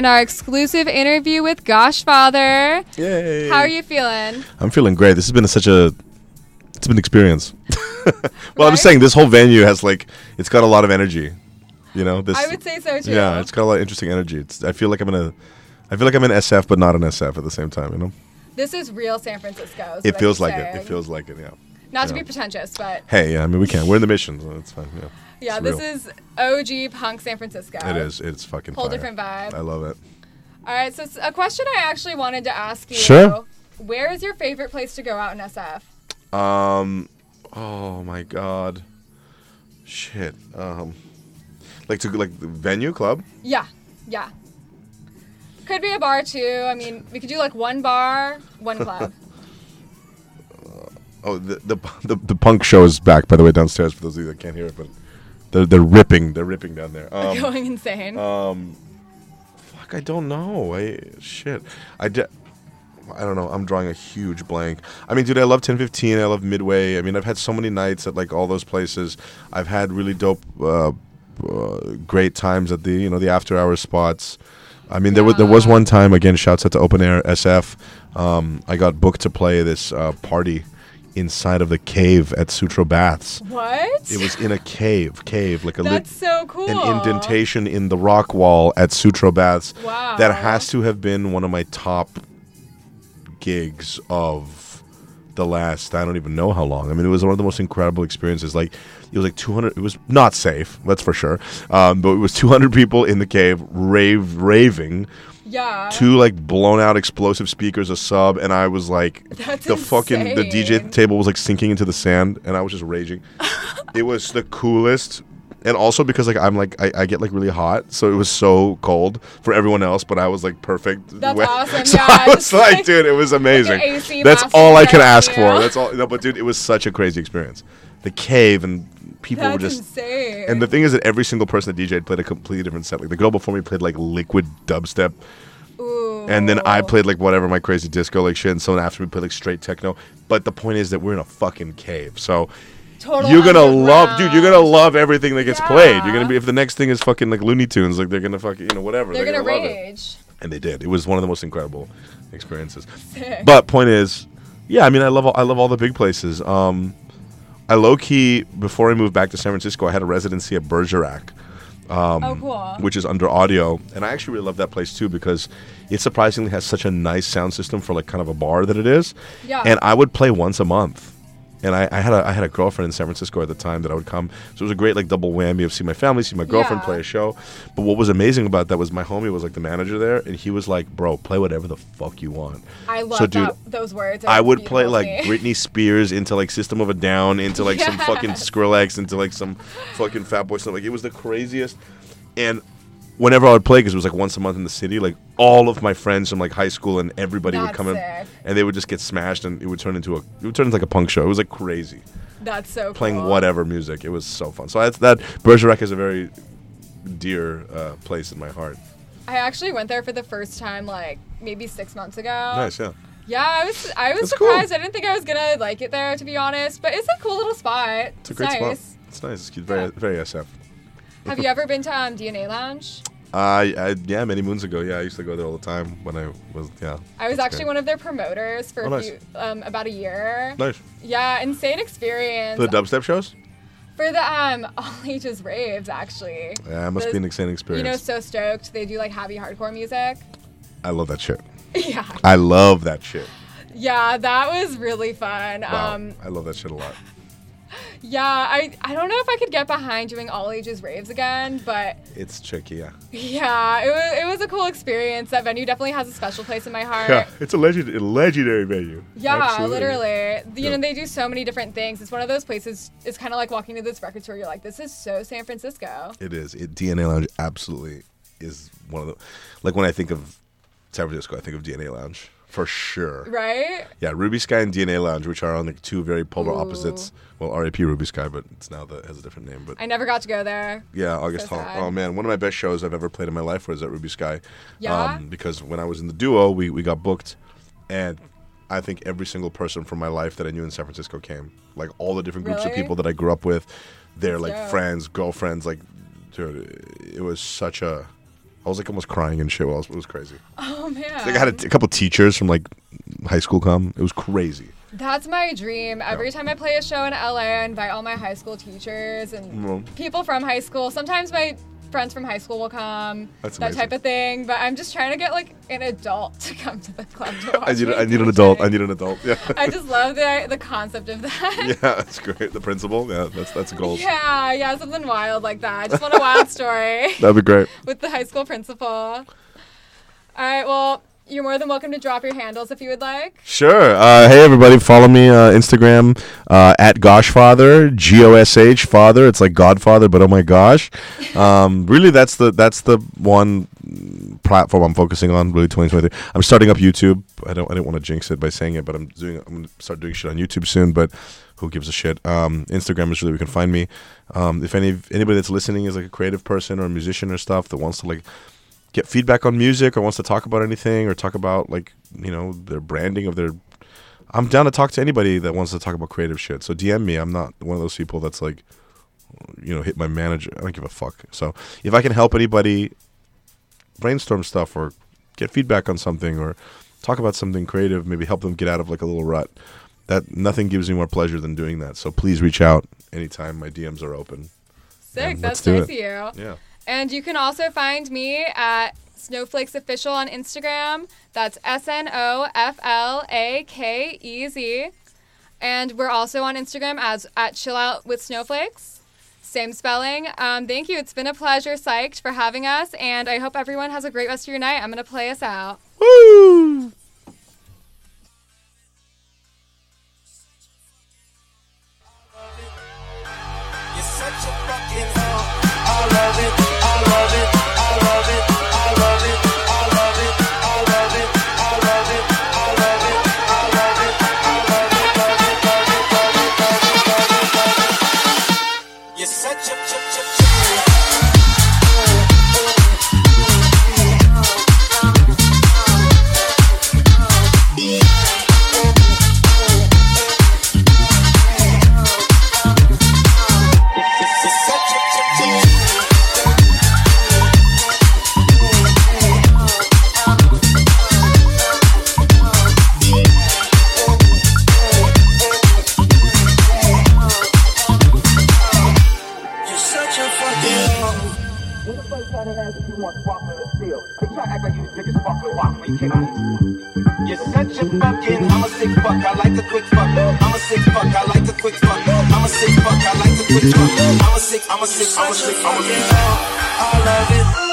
S16: And
S5: our exclusive interview with Goshfather.
S11: Yay.
S5: How are you feeling?
S11: I'm feeling great. This has been such a it's been an experience. well, I'm saying this whole venue has like it's got a lot of energy. You know, this
S5: I would say so, too.
S11: Yeah, it's got a lot of interesting energy. It's I feel like I'm in a I feel like I'm in SF but not an SF at the same time, you know?
S5: This is real San Francisco. is
S11: It feels like it. It feels like it, yeah.
S5: Not to be pretentious, but
S11: Hey, yeah, I mean we can. We're in the mission, so it's fine. Yeah.
S5: Yeah,
S11: It's
S5: this
S11: real.
S5: is OG punk San Francisco.
S11: It is. It's fucking
S5: Whole
S11: fire.
S5: different vibe.
S11: I love it.
S5: All right, so a question I actually wanted to ask you.
S11: Sure.
S5: Where is your favorite place to go out in SF?
S11: Um, oh my god, shit. Um, Like to like the venue club.
S5: Yeah, yeah. Could be a bar too. I mean, we could do like one bar, one club.
S11: Oh, the, the the the punk show is back by the way downstairs for those of you that can't hear it, but they're they're ripping they're ripping down there. Um,
S5: Going insane.
S11: Um, fuck, I don't know. I shit. I de- I don't know. I'm drawing a huge blank. I mean, dude, I love 1015. I love Midway. I mean, I've had so many nights at like all those places. I've had really dope, uh, uh, great times at the you know the after hours spots. I mean, there was there was one time again. Shouts out to Open Air SF. Um, I got booked to play this uh, party inside of the cave at Sutro Baths.
S5: What?
S11: It was in a cave, cave like a
S5: That's so cool.
S11: an indentation in the rock wall at Sutro Baths.
S5: Wow.
S11: That has to have been one of my top gigs of the last I don't even know how long. I mean, it was one of the most incredible experiences. Like it was like 200. It was not safe, that's for sure. Um, but it was 200 people in the cave, rave, raving.
S5: Yeah.
S11: Two like blown out explosive speakers, a sub, and I was like,
S5: That's
S11: the fucking the DJ table was like sinking into the sand, and I was just raging. it was the coolest, and also because like I'm like I, I get like really hot, so it was so cold for everyone else, but I was like perfect.
S5: That's
S11: wet.
S5: awesome,
S11: So
S5: yeah,
S11: I was like,
S5: like,
S11: dude, it was amazing.
S5: AC
S11: That's all I can ask
S5: you.
S11: for. That's all. No, but dude, it was such a crazy experience. The cave and people were just
S5: insane.
S11: and the thing is that every single person that DJ'd played a completely different set. Like the girl before me played like liquid dubstep. And then I played like whatever my crazy disco like shit, and someone after me played like straight techno. But the point is that we're in a fucking cave, so
S5: Total
S11: you're gonna love, dude. You're gonna love everything that gets played. You're gonna be if the next thing is fucking like Looney Tunes, like they're gonna fucking you know whatever.
S5: They're, gonna,
S11: love it.
S5: rage.
S11: and they did. It was one of the most incredible experiences.
S5: Sick.
S11: But point is, yeah, I mean, I love all, I love all the big places. Um, I low key before I moved back to San Francisco, I had a residency at Bergerac. Um,
S5: Oh, cool.
S11: Which is under audio, and I actually really love that place too because it surprisingly has such a nice sound system for like kind of a bar that it is.
S5: Yeah.
S11: And I would play once a month, and I, I had a I had a girlfriend in San Francisco at the time that I would come, so it was a great like double whammy of see my family, see my girlfriend,
S5: Yeah.
S11: play a show. But what was amazing about that was my homie was like the manager there, and he was like, "Bro, play whatever the fuck you want."
S5: I love
S11: So, dude,
S5: that, those words.
S11: I would play like
S5: beautiful to me.
S11: Britney Spears into like System of a Down, into like some fucking Skrillex, into like some fucking Fat Boy stuff. Like it was the craziest. And whenever I would play, because it was like once a month in the city, like all of my friends from like high school and everybody would
S5: That's
S11: come in,
S5: sick.
S11: and they would just get smashed, and it would turn into a it would turn into like a punk show. It was like crazy
S5: That's so
S11: playing
S5: cool.
S11: whatever music. It was so fun. So that's that. Bergerac is a very dear uh, place in my heart.
S5: I actually went there for the first time like maybe six months ago.
S11: nice, yeah.
S5: Yeah, I was I was
S11: That's cool.
S5: surprised. I didn't think I was gonna like it there to be honest, but it's a cool little spot.
S11: It's a great
S5: nice.
S11: spot. It's nice. It's cute. Very very SF.
S5: Have you ever been to um, DNA Lounge?
S11: Uh, I, yeah, many moons ago. Yeah, I used to go there all the time when I was yeah.
S5: I was actually
S11: great.
S5: one of their promoters for
S11: Oh,
S5: a
S11: nice.
S5: few, um, about a year.
S11: Nice.
S5: Yeah, insane experience.
S11: For the dubstep shows?
S5: For the um all ages raves actually.
S11: Yeah, it must
S5: Those-
S11: be an insane experience.
S5: You know, so stoked. They do like heavy hardcore music.
S11: I love that shit.
S5: yeah.
S11: I love that shit.
S5: Yeah, that was really fun.
S11: Wow.
S5: Um
S11: I love that shit a lot.
S5: Yeah, I I don't know if I could get behind doing all ages raves again, but
S11: It's tricky, yeah.
S5: yeah, it was it was a cool experience. That venue definitely has a special place in my heart.
S11: Yeah, it's a legend, a legendary venue.
S5: Yeah,
S11: Absolutely.
S5: literally. You
S11: Yeah.
S5: know, they do so many different things. It's one of those places. It's kind of like walking to this record store. You're like, this is so San Francisco.
S11: It is. It, DNA Lounge absolutely is one of the. Like when I think of San Francisco, I think of DNA Lounge for sure.
S5: Right?
S11: Yeah, Ruby Skye and DNA Lounge, which are on like two very polar
S5: Ooh.
S11: opposites. Well, RAP Ruby Skye, but it's now the has a different name. But
S5: I never got to go there.
S11: Yeah, August
S5: So
S11: Hall. Oh man, one of my best shows I've ever played in my life was at Ruby Skye. Um,
S5: Yeah?
S11: because when I was in the duo, we, we got booked, and I think every single person from my life that I knew in San Francisco came. Like all the different groups of people that I grew up with, their
S5: That's
S11: like
S5: dope.
S11: friends, girlfriends. Like, dude, it was such a. I was like almost crying and shit. While I was, it was crazy.
S5: Oh man.
S11: Like I had a, couple teachers from like high school come. It was crazy.
S5: That's my dream. Every time I play a show in LA, I invite all my high school teachers and
S11: Mm.
S5: people from high school. Sometimes my friends from high school will come.
S11: That's
S5: that
S11: amazing.
S5: type of thing. But I'm just trying to get like an adult to come to the club to watch
S11: I need I need an adult. I need an adult. Yeah.
S5: I just love the the concept of that.
S11: yeah, that's great. The principal. Yeah, that's that's a goal.
S5: Yeah, yeah, something wild like that. I just want a wild story.
S11: That'd be great.
S5: With the high school principal. All right, well, you're more than welcome to drop your handles if you would like.
S11: Sure. Uh, hey, everybody, follow me uh, Instagram uh, at Goshfather, G O S H Father. It's like Godfather, but oh my gosh. Um, really, that's the that's the one platform I'm focusing on. Really, 2023. I'm starting up YouTube. I don't I didn't want to jinx it by saying it, but I'm doing I'm gonna start doing shit on YouTube soon. But who gives a shit? Um, Instagram is really where you can find me. Um, if any anybody that's listening is like a creative person or a musician or stuff that wants to like get feedback on music or wants to talk about anything or talk about like you know their branding of their i'm down to talk to anybody that wants to talk about creative shit. So dm me. I'm not one of those people that's like you know hit my manager. I don't give a fuck. So if i can help anybody brainstorm stuff or get feedback on something or talk about something creative maybe help them get out of like a little rut that nothing gives me more pleasure than doing that. So please reach out anytime my dms are open.
S5: Sick. That's nice of you.
S11: yeah
S5: And you can also find me at Snoflakes Official on Instagram. That's S N O F L A K E Z. And we're also on Instagram as at Chill Out with Snoflakes. Same spelling. Um, thank you. It's been a pleasure, Psyched, for having us. And I hope everyone has a great rest of your night. I'm going to play us out.
S11: Woo!
S16: Act like you sparkling water when you came out. You're such a fucking, I'm a sick fuck, I like to quick fuck. I'm a sick fuck, I like to quick fuck. I'm a sick fuck, I like to quick fuck. I'm a sick, I'm a sick, I'm a sick, I'm a sick. I love it.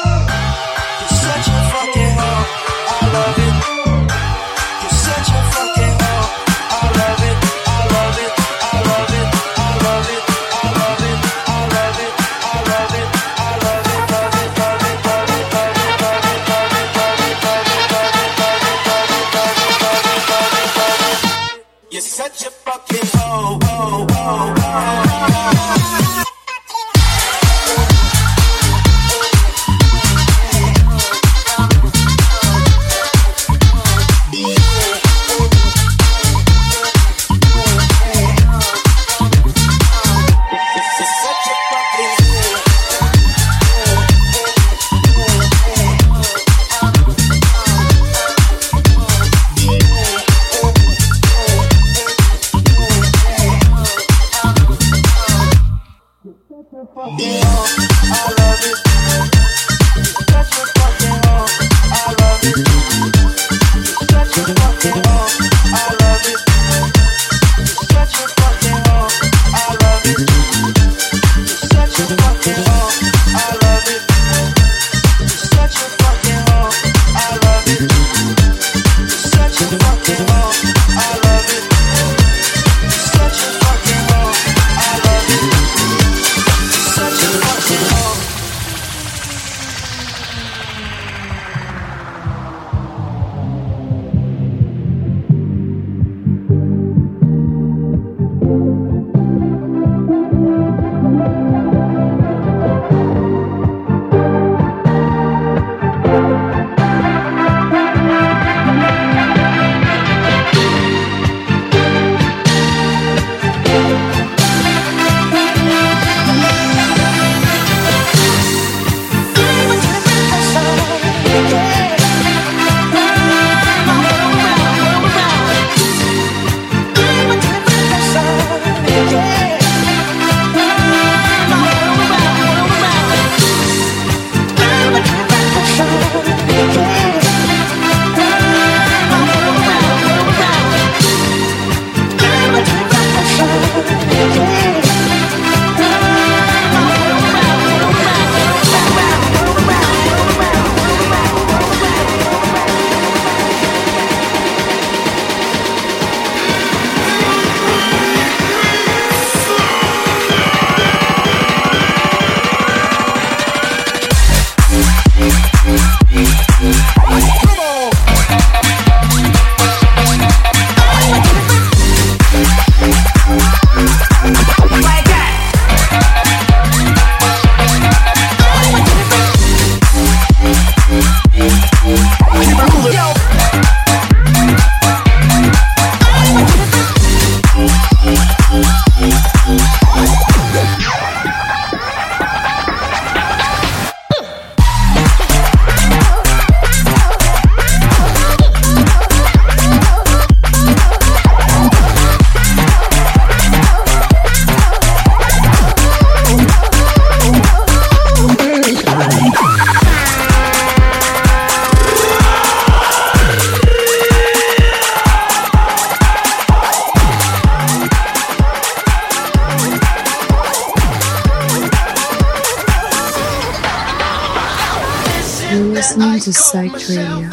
S9: to Psych Radio,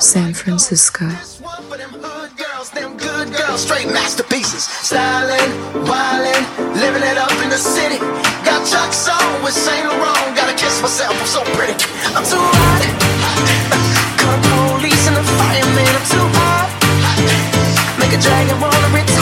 S9: San Francisco.
S17: Straight masterpieces, styling, wildin', living it up in the city. Got chucks on with Saint Laurent. Gotta kiss myself, I'm so pretty. I'm too hot. Call police and the fireman. I'm too hot. Make a dragon wanna.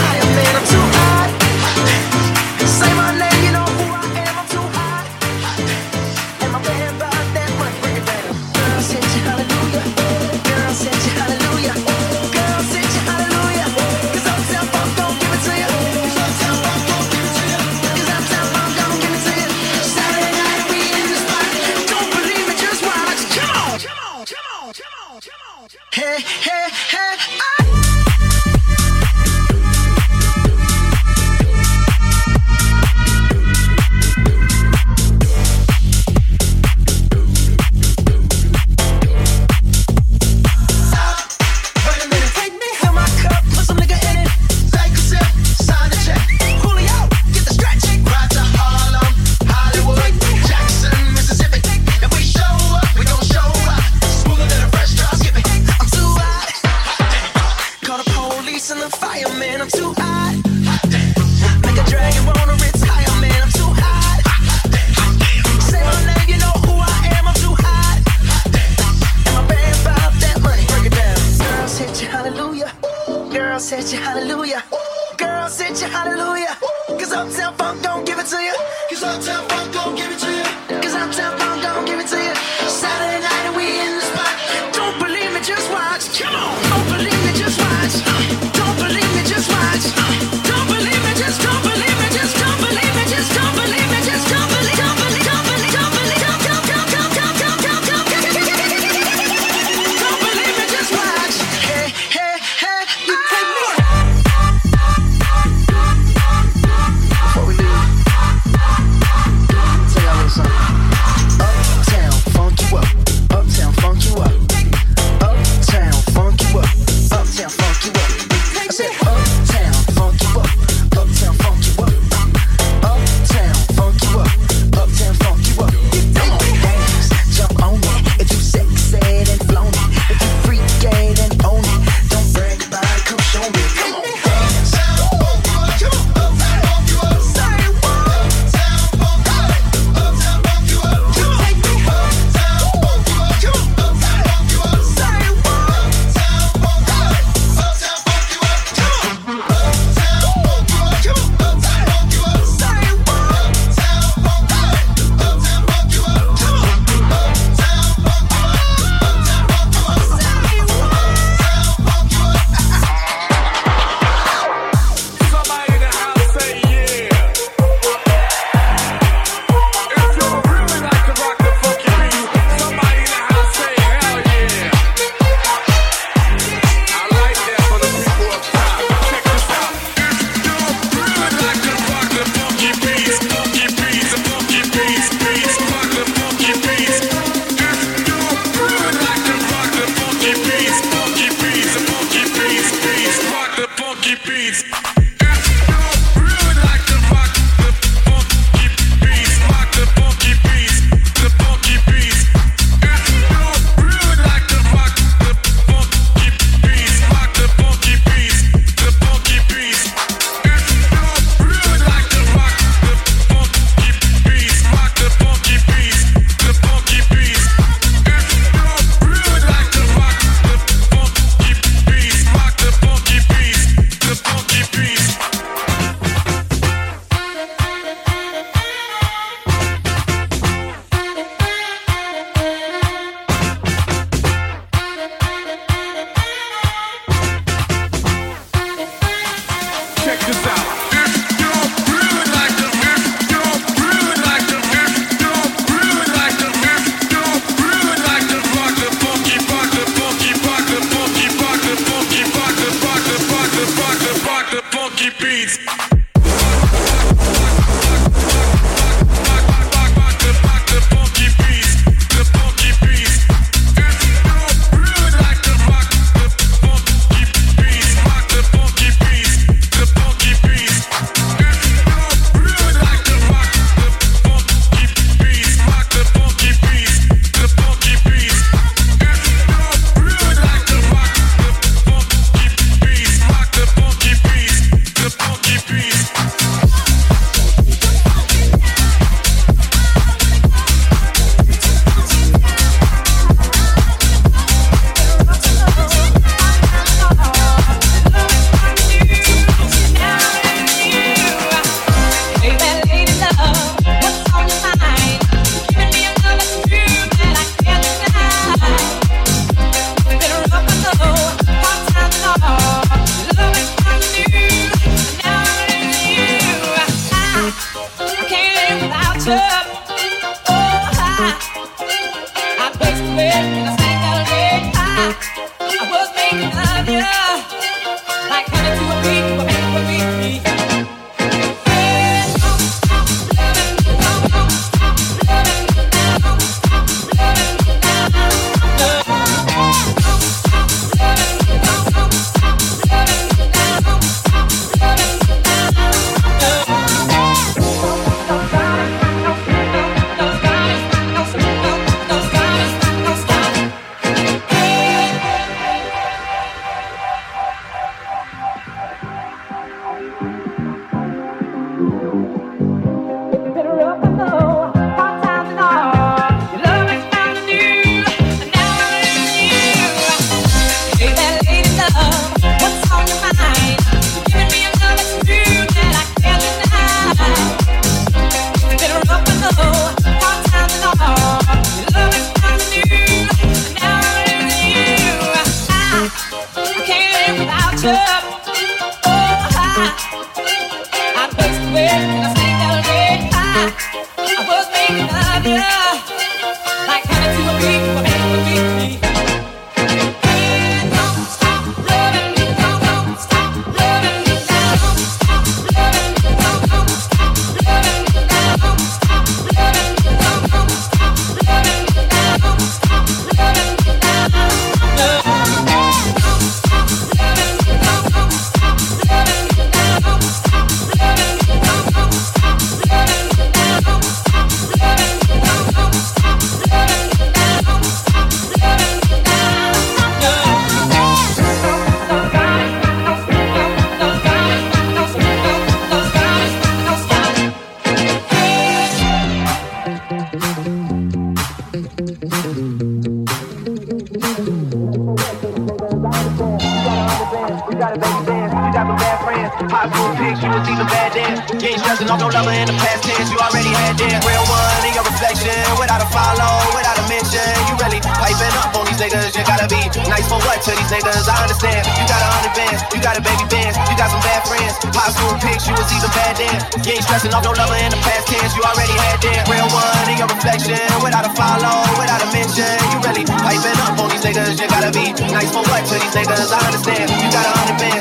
S18: No lover in the past tense, you already had that real one in your reflection. Without a follow, without a mention, you really piping up on these niggas. You gotta be nice for what to these niggas? I understand. You got a hundred bands.